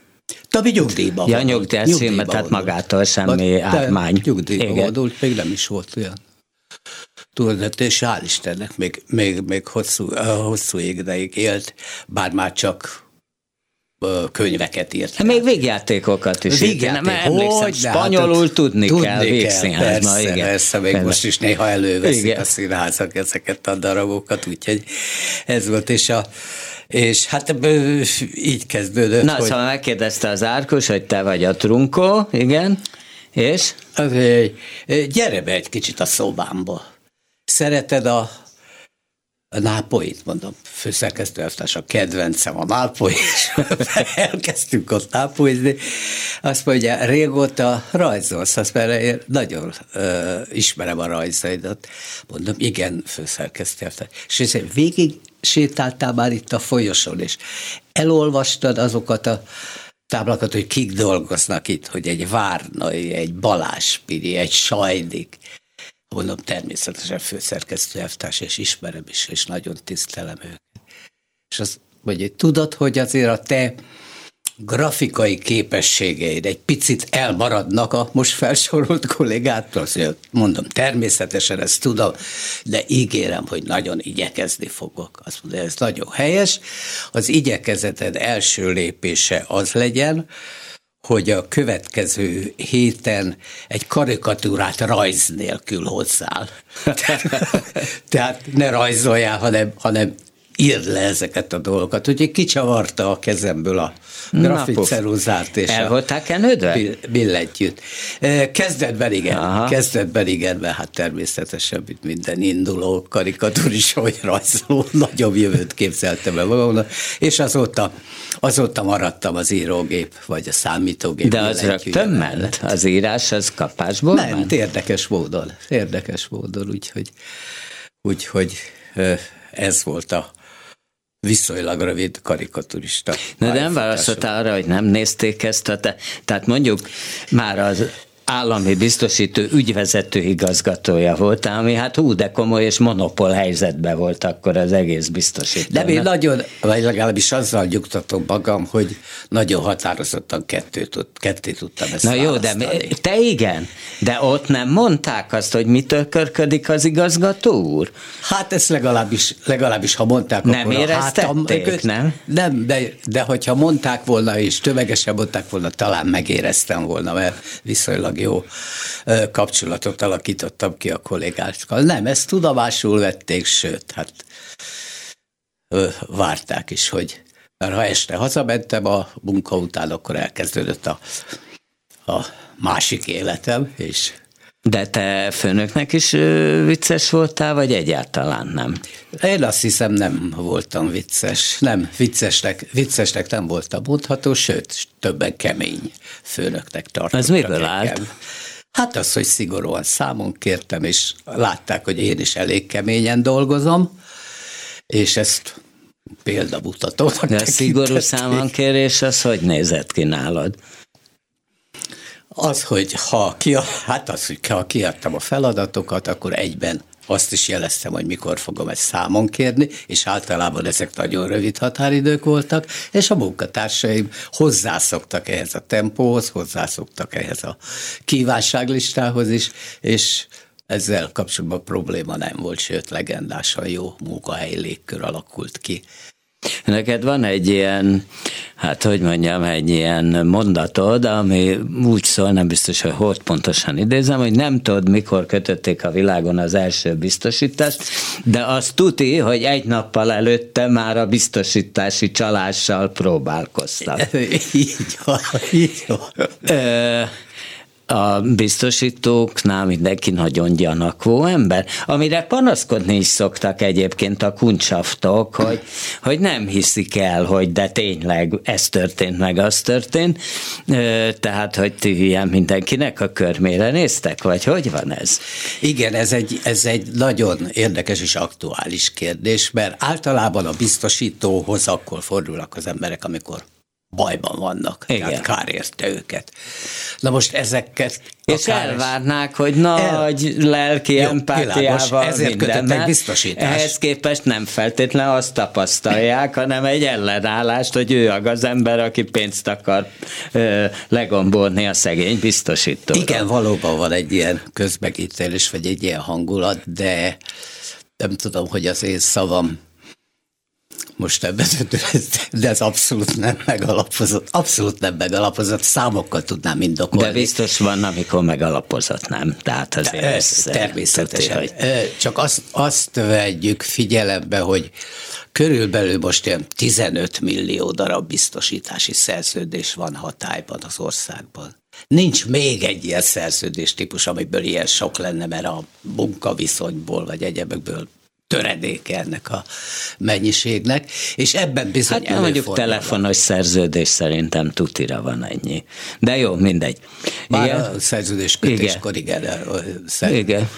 Speaker 5: Tabi nyugdíjban
Speaker 2: Ja, nyugdíjban, tehát magától semmi átmány.
Speaker 5: Nyugdíjban vonult, még nem is volt olyan túlzott, és hál' Istennek még, még, még hosszú, hosszú ideig élt, bár már csak könyveket írt.
Speaker 2: Hát még végjátékokat is Végjáték, nem emlékszem, hogy, spanyolul hát, tudni, tudni kell végszínházban.
Speaker 5: Persze, igen. persze, még most is néha előveszik igen. a színházak ezeket a darabokat, úgyhogy ez volt, és a és hát így kezdődött.
Speaker 2: Na, hogy... szóval megkérdezte az Árkus, hogy te vagy a trunkó, igen, és?
Speaker 5: Azért, gyere be egy kicsit a szobámba. Szereted a a nápoit, mondom, főszerkesztő a kedvencem a nápoi, és elkezdtünk ott nápoizni. Azt mondja, régóta rajzolsz, azt mert én nagyon uh, ismerem a rajzaidat. Mondom, igen, főszerkesztő És És végig sétáltál már itt a folyosón, és elolvastad azokat a táblakat, hogy kik dolgoznak itt, hogy egy Várnai, egy Baláspiri, egy Sajdik, Mondom, természetesen főszerkesztő elvtárs, és ismerem is, és nagyon tisztelem őket. És azt mondja, tudod, hogy azért a te grafikai képességeid egy picit elmaradnak a most felsorolt kollégától. Mondom, természetesen ezt tudom, de ígérem, hogy nagyon igyekezni fogok. Azt mondja, ez nagyon helyes. Az igyekezeted első lépése az legyen, hogy a következő héten egy karikatúrát rajz nélkül hozzál. Tehát ne rajzoljál, hanem, hanem írd le ezeket a dolgokat. Úgyhogy kicsavarta a kezemből a graficeruzát és
Speaker 2: el nődve?
Speaker 5: Billentyűt. Kezdetben igen, Aha. kezdetben igen, mert hát természetesen, mint minden induló karikatúris, hogy rajzoló, nagyobb jövőt képzeltem el magamnak, és azóta, azóta maradtam az írógép, vagy a számítógép.
Speaker 2: De az rögtön ment? Az írás az kapásból
Speaker 5: ment? Ment, érdekes módon, érdekes módon, úgyhogy, úgyhogy ez volt a viszonylag rövid karikaturista.
Speaker 2: Na de nem válaszoltál arra, hogy nem nézték ezt, te, tehát mondjuk már az állami biztosító ügyvezető igazgatója volt, ami hát hú, de komoly és monopól helyzetben volt akkor az egész biztosító.
Speaker 5: De én nagyon, vagy legalábbis azzal nyugtatom magam, hogy nagyon határozottan kettőt, ketté tudtam ezt
Speaker 2: Na jó, de te igen, de ott nem mondták azt, hogy mitől körködik az igazgató úr?
Speaker 5: Hát ezt legalábbis, legalábbis ha mondták,
Speaker 2: nem akkor éreztették, hát, nem?
Speaker 5: Nem, de, de hogyha mondták volna, és tömegesen mondták volna, talán megéreztem volna, mert viszonylag jó kapcsolatot alakítottam ki a kollégákkal. Nem, ezt tudomásul vették, sőt, hát várták is, hogy mert ha este hazamentem a munka után, akkor elkezdődött a, a másik életem, és
Speaker 2: De te főnöknek is vicces voltál, vagy egyáltalán nem?
Speaker 5: Én azt hiszem nem voltam vicces. Nem, viccesnek, viccesnek nem voltam mondható, sőt, többen kemény főnöknek tartottak.
Speaker 2: Ez miből állt?
Speaker 5: Hát az, hogy szigorúan számon kértem, és látták, hogy én is elég keményen dolgozom, és ezt példamutatónak
Speaker 2: De a szigorú számonkérés az hogy nézett ki nálad?
Speaker 5: Az, hogy ha, ki, hát az, hogy ha kiadtam a feladatokat, akkor egyben azt is jeleztem, hogy mikor fogom ezt számon kérni, és általában ezek nagyon rövid határidők voltak, és a munkatársaim hozzászoktak ehhez a tempóhoz, hozzászoktak ehhez a kívánságlistához is, és ezzel kapcsolatban probléma nem volt, sőt legendásan jó munkahelyi légkör alakult ki.
Speaker 2: Neked van egy ilyen, hát hogy mondjam, egy ilyen mondatod, ami úgy szól, nem biztos, hogy hogy pontosan idézem, hogy nem tudod, mikor kötötték a világon az első biztosítást, de azt tuti, hogy egy nappal előtte már a biztosítási csalással próbálkoztak.
Speaker 5: így van, így van
Speaker 2: a biztosítóknál mindenki nagyon gyanakvó ember, amire panaszkodni is szoktak egyébként a kuncsaftok, hogy, hogy nem hiszik el, hogy de tényleg ez történt, meg az történt, tehát, hogy ti ilyen mindenkinek a körmére néztek, vagy hogy van ez?
Speaker 5: Igen, ez egy, ez egy nagyon érdekes és aktuális kérdés, mert általában a biztosítóhoz akkor fordulnak az emberek, amikor bajban vannak, Igen. tehát kár érte őket. Na most ezeket
Speaker 2: és káros... elvárnák, hogy nagy el... lelki Jó, empátiával
Speaker 5: ezért kötöttek biztosítást.
Speaker 2: Ehhez képest nem feltétlenül azt tapasztalják, hanem egy ellenállást, hogy ő az ember, aki pénzt akar ö, legombolni a szegény biztosító.
Speaker 5: Igen, valóban van egy ilyen közmegítélés, vagy egy ilyen hangulat, de nem tudom, hogy az én szavam most ebben, de ez abszolút nem megalapozott, abszolút nem megalapozott, számokkal tudnám indokolni.
Speaker 2: De biztos van, amikor megalapozott, nem? Tehát azért de, ez
Speaker 5: természetesen. Tuti, hogy... Csak azt, azt vegyük figyelembe, hogy körülbelül most ilyen 15 millió darab biztosítási szerződés van hatályban az országban. Nincs még egy ilyen szerződés típus, amiből ilyen sok lenne, mert a munkaviszonyból vagy egyebekből töredéke ennek a mennyiségnek, és ebben bizony
Speaker 2: Hát mondjuk telefonos szerződés szerintem tutira van ennyi. De jó, mindegy.
Speaker 5: Már igen? a szerződés kötéskor, igen. igen.
Speaker 2: igen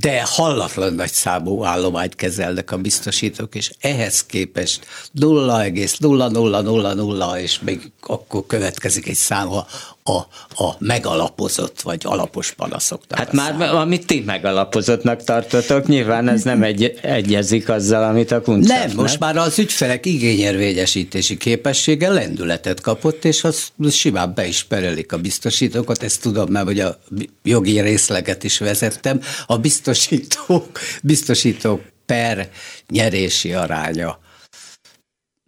Speaker 5: de hallatlan nagy számú állományt kezelnek a biztosítók, és ehhez képest 0,0000 és még akkor következik egy szám a, a, megalapozott vagy alapos panaszoknak.
Speaker 2: Hát már szám. amit ti megalapozottnak tartotok, nyilván ez nem egy, egyezik azzal, amit a kuncsáv,
Speaker 5: nem, most már az ügyfelek igényérvényesítési képessége lendületet kapott, és az simán be is perelik a biztosítókat, ezt tudom, mert hogy a jogi részleget is vezettem. A biztos biztosítók, biztosítók per nyerési aránya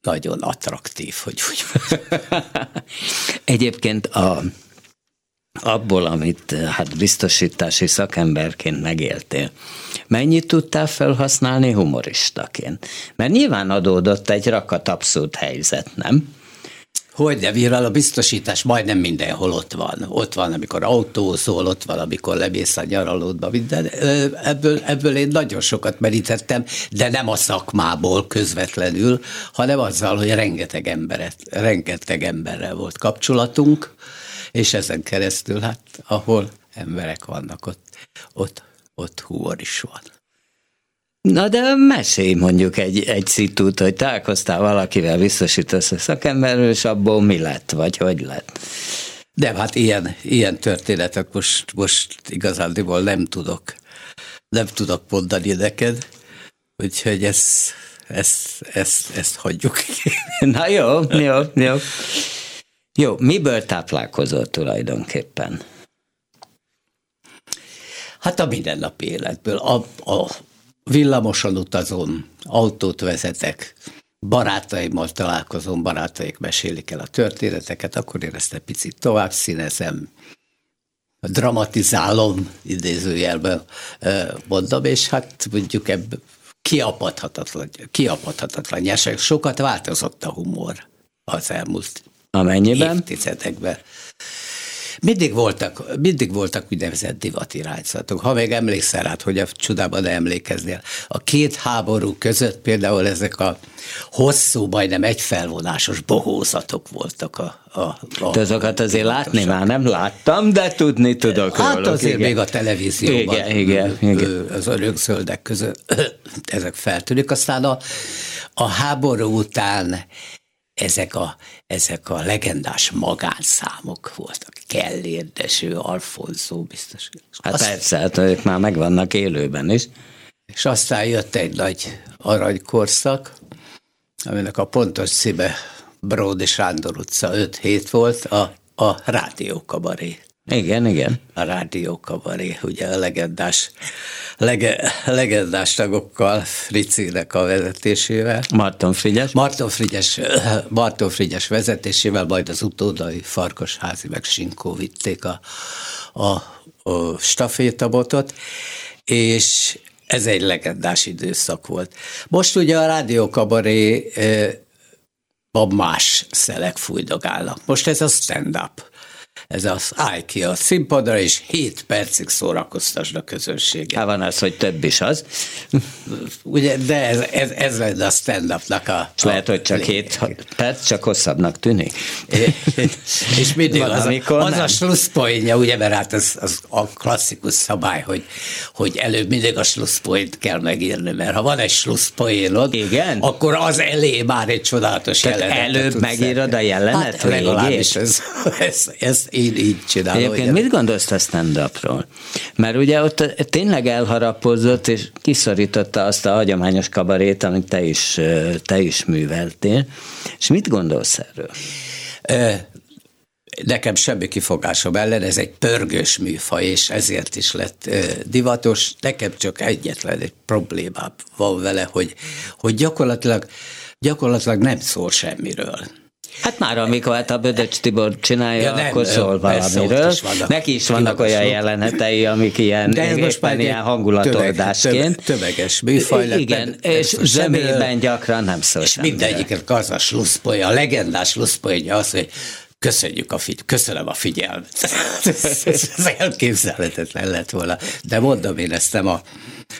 Speaker 5: nagyon attraktív, hogy úgy
Speaker 2: Egyébként a, abból, amit hát biztosítási szakemberként megéltél, mennyit tudtál felhasználni humoristaként? Mert nyilván adódott egy rakat abszurd helyzet, nem?
Speaker 5: Hogy de viral a biztosítás majdnem mindenhol ott van. Ott van, amikor autózol, ott van, amikor lemész a nyaralódba, minden. Ebből, ebből én nagyon sokat merítettem, de nem a szakmából közvetlenül, hanem azzal, hogy rengeteg emberet, rengeteg emberrel volt kapcsolatunk, és ezen keresztül, hát ahol emberek vannak, ott, ott, ott humor is van.
Speaker 2: Na de mesélj mondjuk egy, egy szitút, hogy találkoztál valakivel, biztosítasz a szakemberről, és abból mi lett, vagy hogy lett?
Speaker 5: De hát ilyen, ilyen történetet most, most igazándiból nem tudok, nem tudok mondani neked, úgyhogy ezt, ezt, ezt, ezt hagyjuk.
Speaker 2: Na jó, jó, jó. Jó, miből táplálkozol tulajdonképpen?
Speaker 5: Hát a mindennapi életből. A, a, villamoson utazom, autót vezetek, barátaimmal találkozom, barátaik mesélik el a történeteket, akkor én ezt egy picit tovább színezem, dramatizálom, idézőjelben mondom, és hát mondjuk ebből kiapadhatatlan, kiapadhatatlan nyerság. Sokat változott a humor az elmúlt
Speaker 2: Amennyiben?
Speaker 5: évtizedekben. Mindig voltak, mindig voltak úgynevezett divatirányzatok. Ha még emlékszel rá, hogy a csodában emlékeznél. A két háború között például ezek a hosszú, majdnem egyfelvonásos bohózatok voltak a, a,
Speaker 2: a de azokat azért látni már nem láttam, de tudni tudok
Speaker 5: Hát róluk, azért igen. még a televízióban
Speaker 2: igen, igen, igen.
Speaker 5: az örökzöldek között ezek feltűnik. Aztán a, a háború után ezek a, ezek a legendás magánszámok voltak. Kellér, Deső, Alfonzó, biztos.
Speaker 2: Hát Azt, persze, hát ők már megvannak élőben is.
Speaker 5: És aztán jött egy nagy aranykorszak, aminek a pontos címe Bródi Sándor utca 5-7 volt, a, a rádiókabaré.
Speaker 2: Igen, igen.
Speaker 5: A rádiókabaré, ugye a legendás, lege, legendás tagokkal, Fricinek a vezetésével.
Speaker 2: Marton Frigyes.
Speaker 5: Marton Frigyes, Marton Frigyes vezetésével, majd az utódai Farkasházi meg Sinkó vitték a, a, a stafétabotot, és ez egy legendás időszak volt. Most ugye a rádiókabaré más szelek fújdogálnak. Most ez a stand-up ez az állj ki a színpadra, és 7 percig szórakoztasd a közönséget.
Speaker 2: Hát van az, hogy több is az.
Speaker 5: Ugye, de ez, ez, ez lenne a stand-upnak a...
Speaker 2: És lehet, hogy csak 7 perc, csak hosszabbnak tűnik.
Speaker 5: és mindig az, a, az a slusszpointja, ugye, mert hát ez az a klasszikus szabály, hogy, hogy előbb mindig a slusszpoint kell megírni, mert ha van egy slusszpoénod,
Speaker 2: Igen?
Speaker 5: akkor az elé már egy csodálatos
Speaker 2: Tehát
Speaker 5: jelenet.
Speaker 2: előbb megírod a jelenet
Speaker 5: hát, legalábbis ez, ez, ez, én így csinálom.
Speaker 2: Egyébként mit gondolsz a stand Mert ugye ott tényleg elharapozott, és kiszorította azt a hagyományos kabarét, amit te is, te is műveltél. És mit gondolsz erről?
Speaker 5: nekem semmi kifogásom ellen, ez egy pörgős műfaj, és ezért is lett divatos. Nekem csak egyetlen egy problémám van vele, hogy, hogy gyakorlatilag, gyakorlatilag nem szól semmiről.
Speaker 2: Hát már amikor hát a Bödöcs Tibor csinálja, ja, nem, akkor szól valamiről. Is vannak, Neki is vannak olyan jelenetei, amik ilyen,
Speaker 5: De ez most már
Speaker 2: ilyen hangulatordásként.
Speaker 5: Tömeg, tömeges műfaj lett.
Speaker 2: Igen, és zsebében gyakran nem szól
Speaker 5: És mindegyiket az a slusszpoja, a legendás slusszpoja az, hogy köszönjük a figy- köszönöm a figyelmet. ez elképzelhetetlen lett volna. De mondom, én ezt nem a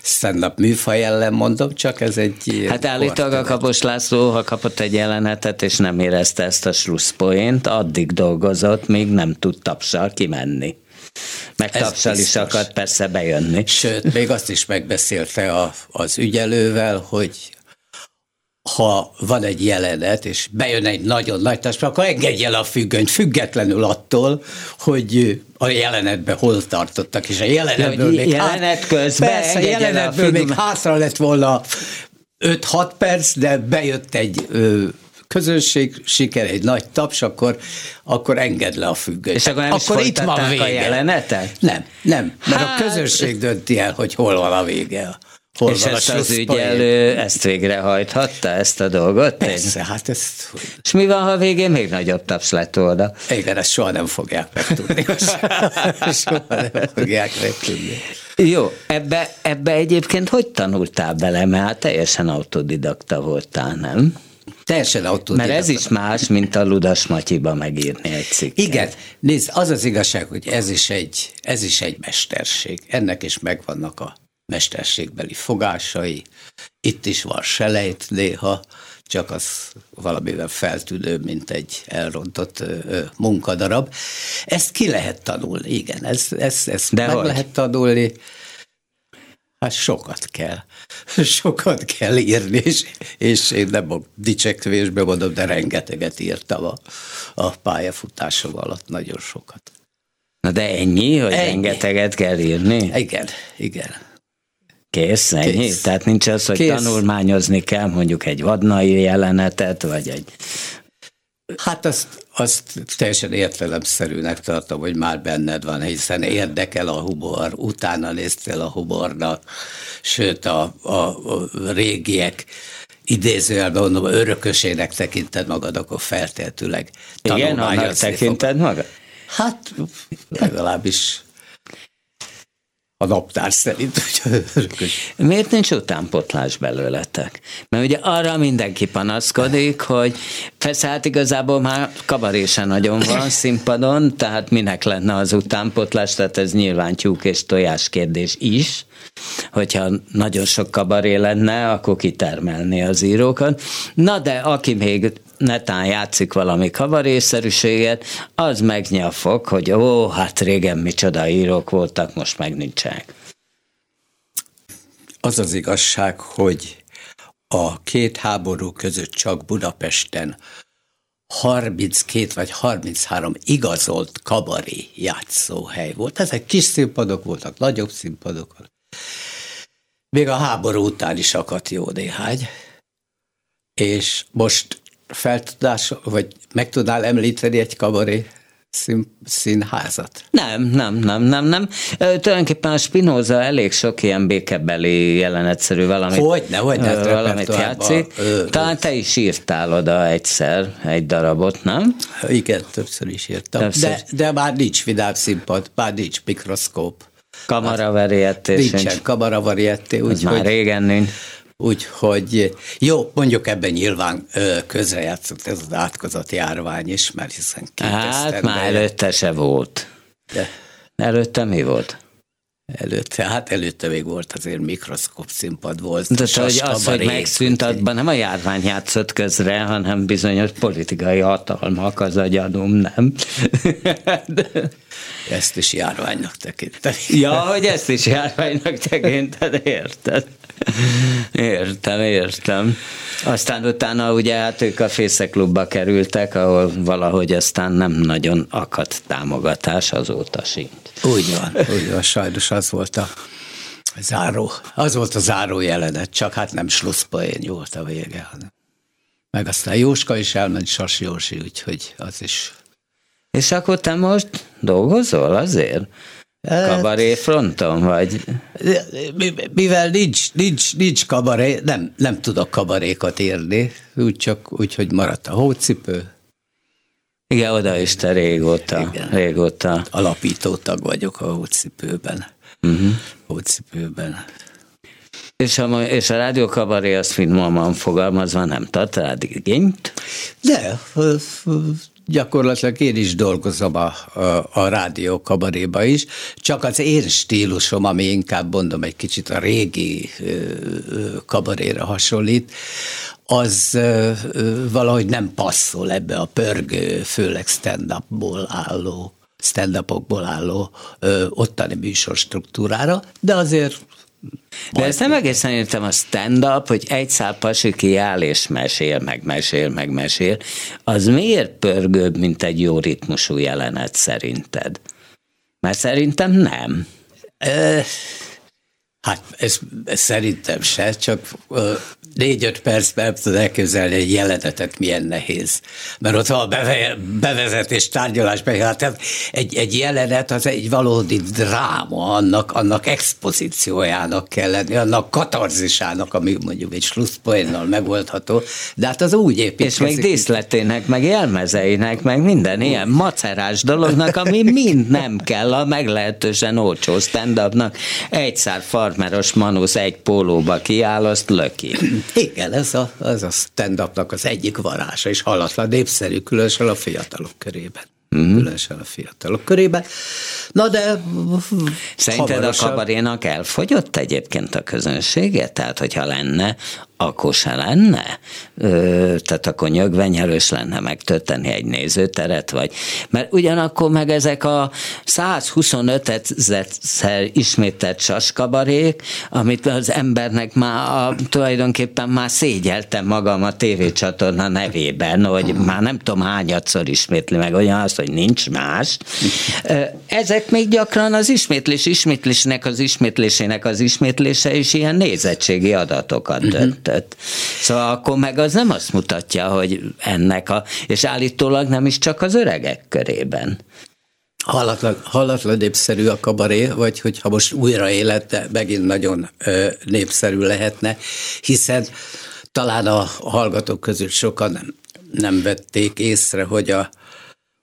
Speaker 5: stand-up műfaj ellen mondom, csak ez egy...
Speaker 2: Hát állítólag a Kapos László, ha kapott egy jelenetet, és nem érezte ezt a slusszpoént, addig dolgozott, még nem tud tapsal kimenni. Meg tapsal is akart persze bejönni.
Speaker 5: Sőt, még azt is megbeszélte a, az ügyelővel, hogy ha van egy jelenet, és bejön egy nagyon nagy társ, akkor engedje el a függönyt, függetlenül attól, hogy a jelenetben hol tartottak, és a jelenetből
Speaker 2: ja, még jelenet hát, közben
Speaker 5: persze, jelenetből még hátra lett volna 5-6 perc, de bejött egy ö, közönség, siker, egy nagy taps, akkor, akkor enged le a függönyt.
Speaker 2: És akkor, nem akkor itt van vége. a jelenetet?
Speaker 5: Nem, nem, mert hát... a közönség dönti el, hogy hol van a vége.
Speaker 2: Hol és ezt az ügyelő ezt végrehajthatta, ezt a dolgot?
Speaker 5: Persze, hát ezt...
Speaker 2: És mi van, ha végén még nagyobb taps lett oda?
Speaker 5: Igen, ezt soha nem fogják megtudni. soha nem fogják megtudni.
Speaker 2: Jó, ebbe, ebbe egyébként hogy tanultál bele? Mert hát teljesen autodidakta voltál, nem?
Speaker 5: Teljesen autodidakta.
Speaker 2: Mert ez is más, mint a Ludas Matyiba megírni egy cikket.
Speaker 5: Igen, nézd, az az igazság, hogy ez is egy, ez is egy mesterség. Ennek is megvannak a mesterségbeli fogásai, itt is van selejt néha, csak az valamivel feltűnő, mint egy elrontott ö, munkadarab. Ezt ki lehet tanulni, igen, ezt, ezt, ezt De meg hogy? lehet tanulni. Hát sokat kell. Sokat kell írni, és, és én nem a dicsekvésbe mondom, de rengeteget írtam a, a pályafutásom alatt, nagyon sokat.
Speaker 2: Na de ennyi, hogy ennyi. rengeteget kell írni?
Speaker 5: Igen, igen.
Speaker 2: Kész, ennyi? Kész. Tehát nincs az, hogy Kész. tanulmányozni kell mondjuk egy vadnai jelenetet, vagy egy...
Speaker 5: Hát azt, azt teljesen értelemszerűnek tartom, hogy már benned van, hiszen érdekel a humor, utána néztél a humornak, sőt a, a, a régiek idézőjelben mondom, örökösének tekinted magad, akkor feltétlenül
Speaker 2: Igen, annak tekinted magad?
Speaker 5: Hát legalábbis a naptár szerint.
Speaker 2: Miért nincs utánpotlás belőletek? Mert ugye arra mindenki panaszkodik, hogy persze hát igazából már kabarése nagyon van színpadon, tehát minek lenne az utánpotlás, tehát ez nyilván tyúk és tojás kérdés is, hogyha nagyon sok kabaré lenne, akkor kitermelni az írókat. Na de aki még netán játszik valami kabarészerűséget, az megnyafog, hogy ó, hát régen micsoda írók voltak, most meg nincsenek.
Speaker 5: Az az igazság, hogy a két háború között csak Budapesten 32 vagy 33 igazolt kabaré játszóhely volt. Ezek kis színpadok voltak, nagyobb színpadok. Még a háború után is akadt jó néhány. És most feltudás, vagy meg tudnál említeni egy kabaré szín, színházat?
Speaker 2: Nem, nem, nem, nem, nem. Ö, tulajdonképpen a Spinoza elég sok ilyen békebeli jelenetszerű valamit,
Speaker 5: Hogyne, hogyne,
Speaker 2: ö, valamit játszik. Ö, Talán te is írtál oda egyszer egy darabot, nem?
Speaker 5: Igen, többször is írtam. Többször. De, de már nincs vidám színpad, már nincs mikroszkóp.
Speaker 2: Kamaravarieté
Speaker 5: Nincsen kamaravarieté.
Speaker 2: Úgy, már régen nincs.
Speaker 5: Úgyhogy jó, mondjuk ebben nyilván közrejátszott ez az átkozott járvány is, mert hiszen
Speaker 2: Hát már előtte se volt. De. Előtte mi volt?
Speaker 5: Előtte, hát előtte még volt azért mikroszkóp színpad volt.
Speaker 2: De hogy az, hogy megszűnt, abban nem a járvány játszott közre, hanem bizonyos politikai hatalmak az agyadom, nem?
Speaker 5: De... Ezt is járványnak tekinteni.
Speaker 2: Ja, hogy ezt is járványnak tekinted, érted? Értem, értem. Aztán utána ugye hát ők a Fészeklubba kerültek, ahol valahogy aztán nem nagyon akadt támogatás azóta sincs.
Speaker 5: Úgy van, úgy van, sajnos az volt a záró, az volt a záró jelenet, csak hát nem slusszpoén volt a vége, hanem meg aztán Jóska is elment, Sas Jósi, úgyhogy az is.
Speaker 2: És akkor te most dolgozol azért? Kabaré fronton, vagy?
Speaker 5: Mivel nincs, nincs, nincs kabaré, nem, nem tudok kabarékat írni, úgy csak úgy, hogy maradt a hócipő.
Speaker 2: Igen, oda is te régóta. Igen. régóta.
Speaker 5: Alapító tag vagyok a hócipőben. Uh-huh. Hócipőben.
Speaker 2: És a, és a rádió kabaré az finoman fogalmazva nem tart rád igényt?
Speaker 5: De, gyakorlatilag én is dolgozom a, a, a rádió kabaréba is, csak az én stílusom, ami inkább mondom egy kicsit a régi kabaréra hasonlít, az valahogy nem passzol ebbe a pörgő, főleg stand-upból álló stand álló ö, ottani műsor struktúrára, de azért
Speaker 2: de ezt nem egészen értem a stand-up, hogy egy szál pasi kiáll és mesél, meg mesél, meg mesél. Az miért pörgőbb, mint egy jó ritmusú jelenet szerinted? Mert szerintem nem.
Speaker 5: Hát ez, ez szerintem se, csak négy-öt percben tudod elképzelni egy jelenetet, milyen nehéz. Mert ott van a beve, bevezetés, tárgyalás, hát egy, egy jelenet az egy valódi dráma, annak, annak expozíciójának kell lenni, annak katarzisának, ami mondjuk egy slusszpoénnal megoldható, de hát az úgy építkezik.
Speaker 2: És még díszletének, meg jelmezeinek, meg minden ilyen macerás dolognak, ami mind nem kell a meglehetősen olcsó stand Egy szár farmeros manusz egy pólóba kiáll, azt löki.
Speaker 5: Igen, ez a, ez a stand-upnak az egyik varása, és halatlan népszerű, különösen a fiatalok körében. Mm-hmm. Különösen a fiatalok körében. Na de...
Speaker 2: Szerinted hamarosan... a kabarénak elfogyott egyébként a közönsége? Tehát, hogyha lenne, akkor se lenne? Ö, tehát akkor nyögvenyelős lenne megtölteni egy nézőteret, vagy... Mert ugyanakkor meg ezek a 125 ezerszer ismételt saskabarék, amit az embernek már a, tulajdonképpen már szégyeltem magam a tévécsatorna nevében, hogy már nem tudom hányadszor ismétli meg olyan az, hogy nincs más. Ezek még gyakran az ismétlés ismétlésnek az ismétlésének az ismétlése is ilyen nézettségi adatokat uh-huh lehetett. Szóval akkor meg az nem azt mutatja, hogy ennek a, és állítólag nem is csak az öregek körében.
Speaker 5: Hallatlan, hallatlan népszerű a kabaré, vagy hogyha most újra élete, megint nagyon ö, népszerű lehetne, hiszen talán a hallgatók közül sokan nem, nem vették észre, hogy a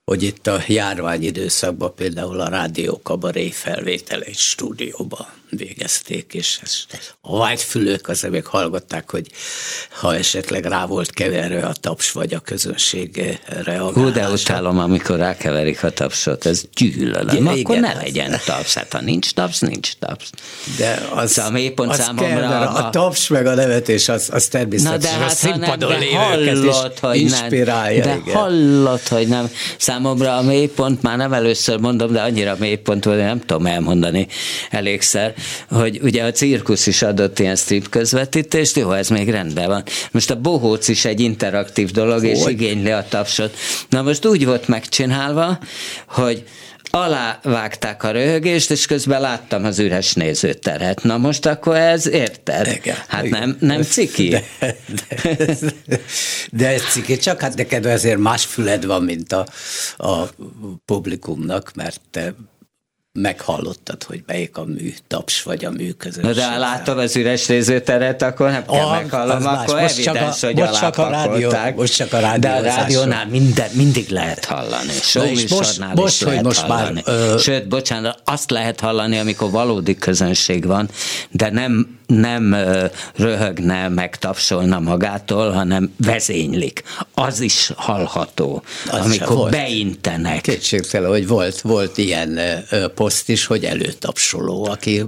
Speaker 5: hogy itt a járvány időszakban például a rádió kabaré felvétel egy stúdióban végezték, és a vágyfülők azért még hallgatták, hogy ha esetleg rá volt keverve a taps, vagy a közönség reagálása.
Speaker 2: Hú, de utálom, amikor rákeverik a tapsot, ez gyűlölöm. Ja, akkor ne legyen taps, hát ha nincs taps, nincs taps.
Speaker 5: De az, szóval a mélypont az számomra... Kell, a, a taps meg a nevetés, az, az természetesen Na de hát, a színpadon lévőket hogy inspirálja.
Speaker 2: Nem, de igen. hallott, hogy nem. Számomra a mélypont, már nem először mondom, de annyira mélypont volt, nem tudom elmondani elégszer, hogy ugye a cirkusz is adott ilyen strip közvetítést, jó, ez még rendben van. Most a bohóc is egy interaktív dolog, hogy? és igényli a tapsot. Na most úgy volt megcsinálva, hogy alávágták a röhögést, és közben láttam az üres nézőteret. Na most akkor ez érted? Igen, hát igen. nem, nem ciki. De,
Speaker 5: de, de ez ciki, csak hát neked azért más füled van, mint a, a publikumnak, mert te meghallottad, hogy melyik a mű taps, vagy a mű közösség.
Speaker 2: Na de látom az üres nézőteret, akkor nem kell ah, meghallom, akkor most evidens, csak a, hogy most csak a rádió,
Speaker 5: most csak a rádió. De
Speaker 2: a rádiónál minden, mindig lehet hallani.
Speaker 5: és most, most hogy most
Speaker 2: hallani. már... Ö... Sőt, bocsánat, azt lehet hallani, amikor valódi közönség van, de nem nem röhögne, meg tapsolna magától, hanem vezénylik. Az is hallható, az amikor beintenek.
Speaker 5: Kétségtelen, hogy volt, volt ilyen poszt is, hogy előtapsoló, aki,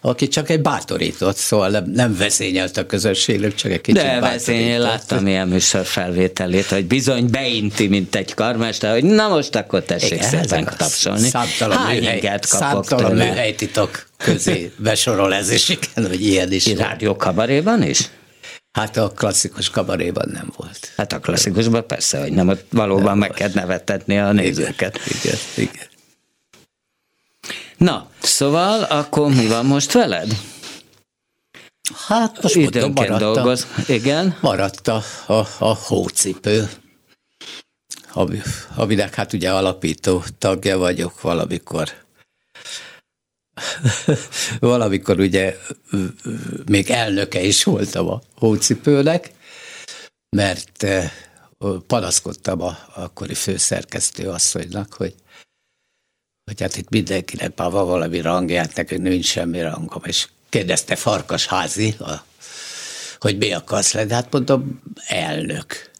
Speaker 5: aki csak egy bátorított, szóval nem, nem vezényelt a közönségnek, csak egy kicsit
Speaker 2: De vezényel, láttam ilyen műsor felvételét, hogy bizony beinti, mint egy karmester, hogy na most akkor tessék Igen, szépen tapsolni.
Speaker 5: Számtalan műhely, kapok számtalan műhelytitok közé besorol ez, és igen, hogy ilyen is.
Speaker 2: Rádió kabaréban is?
Speaker 5: Hát a klasszikus kabaréban nem volt.
Speaker 2: Hát a klasszikusban persze, hogy nem, ott valóban nem meg kell nevetetni a nézőket.
Speaker 5: Igen, igen.
Speaker 2: Na, szóval akkor mi van most veled?
Speaker 5: Hát most Időnként mondom, maradt dolgoz.
Speaker 2: A, Igen?
Speaker 5: Maradt a, a, a hócipő, aminek hát ugye alapító tagja vagyok valamikor valamikor ugye még elnöke is voltam a hócipőnek, mert panaszkodtam a akkori főszerkesztő asszonynak, hogy, hogy hát itt mindenkinek már van valami rangját, nekünk nincs semmi rangom, és kérdezte Farkas házi, hogy mi akarsz lenni, hát mondom, elnök.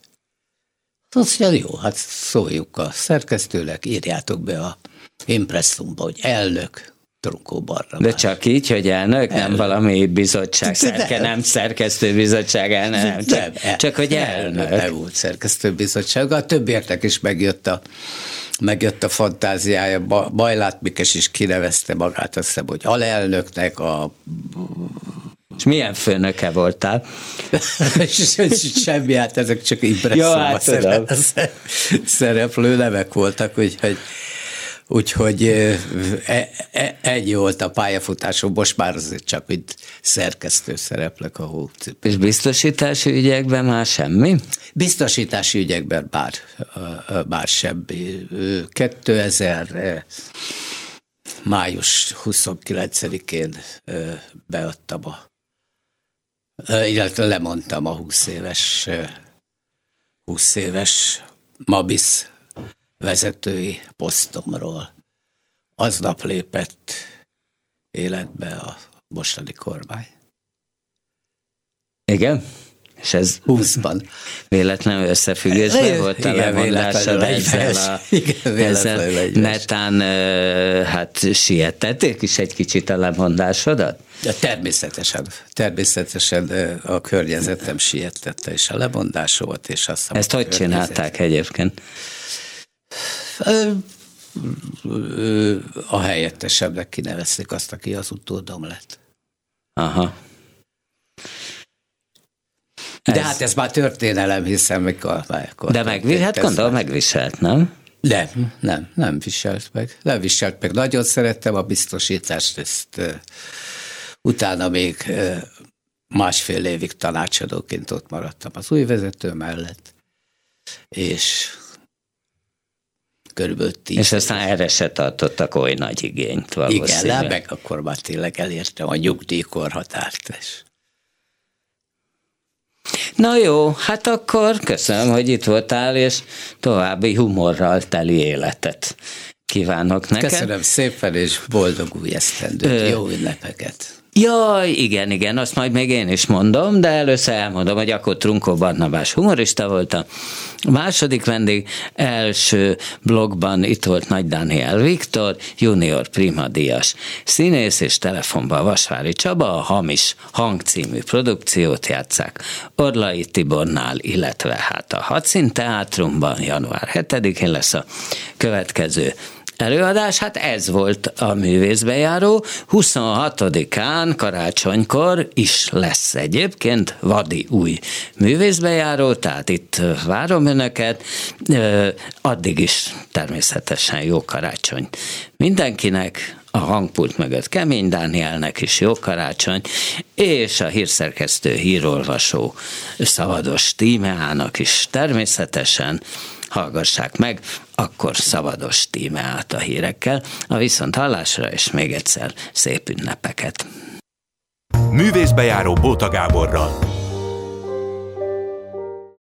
Speaker 5: Azt mondja, jó, hát szóljuk a szerkesztőnek, írjátok be a impresszumba, hogy elnök, Trunkó Barra.
Speaker 2: De csak így, hogy elnök, elnök. nem valami bizottság, szerke, nem szerkesztőbizottság, elnök, nem, csak, nem, el, csak hogy elnök.
Speaker 5: Nem volt szerkesztőbizottság, a többieknek is megjött a, megjött a fantáziája, Bajlát Mikes is kinevezte magát, azt hiszem, hogy alelnöknek a
Speaker 2: és milyen főnöke voltál?
Speaker 5: Semmi, hát ezek csak impresszumban ja, hát szereplő nevek voltak, úgyhogy Úgyhogy e, e, egy volt a pályafutásom, most már azért csak itt szerkesztő szereplek a hócipőben.
Speaker 2: És biztosítási ügyekben már semmi?
Speaker 5: Biztosítási ügyekben bár, bár semmi. 2000 május 29-én beadtam a illetve lemondtam a 20 éves 20 éves Mabisz vezetői posztomról. Aznap lépett életbe a mostani kormány.
Speaker 2: Igen? És ez
Speaker 5: 20-ban.
Speaker 2: Véletlenül összefüggésben volt a levonásod ezzel a, igen, ezzel netán hát sietették is egy kicsit a lemondásodat?
Speaker 5: De természetesen, természetesen a környezetem sietette, és a lemondásomat, és azt
Speaker 2: Ezt hogy csinálták egyébként?
Speaker 5: A helyettesebbnek kinevezték azt, aki az utódom lett.
Speaker 2: Aha.
Speaker 5: De ez... hát ez már történelem, hiszen mikor... mikor
Speaker 2: De meg, hát gondolom megviselt, nem?
Speaker 5: Nem, nem, nem viselt meg. Nem viselt meg. Nagyon szerettem a biztosítást, ezt uh, utána még uh, másfél évig tanácsadóként ott maradtam az új vezető mellett, és körülbelül tíz.
Speaker 2: És aztán erre se tartottak oly nagy igényt valószínűleg.
Speaker 5: Igen, meg akkor már tényleg elértem a nyugdíjkorhatárt.
Speaker 2: Na jó, hát akkor köszönöm, hogy itt voltál, és további humorral teli életet kívánok neked.
Speaker 5: Köszönöm szépen, és boldog új esztendőt, jó ünnepeket!
Speaker 2: Jaj, igen, igen, azt majd még én is mondom, de először elmondom, hogy akkor Trunkó Barnabás humorista volt a második vendég, első blogban itt volt Nagy Dániel Viktor, junior primadíjas színész, és telefonban Vasvári Csaba, a Hamis Hang című produkciót játszák Orlai Tibornál, illetve hát a Hadszín Teátrumban január 7-én lesz a következő előadás, hát ez volt a művészbejáró. 26-án karácsonykor is lesz egyébként vadi új művészbejáró, tehát itt várom önöket. Addig is természetesen jó karácsony mindenkinek, a hangpult mögött Kemény Dánielnek is jó karácsony, és a hírszerkesztő hírolvasó szavados tímeának is természetesen hallgassák meg, akkor szabados tíme át a hírekkel. A viszont hallásra, és még egyszer szép ünnepeket.
Speaker 1: Művészbejáró Bóta Gáborral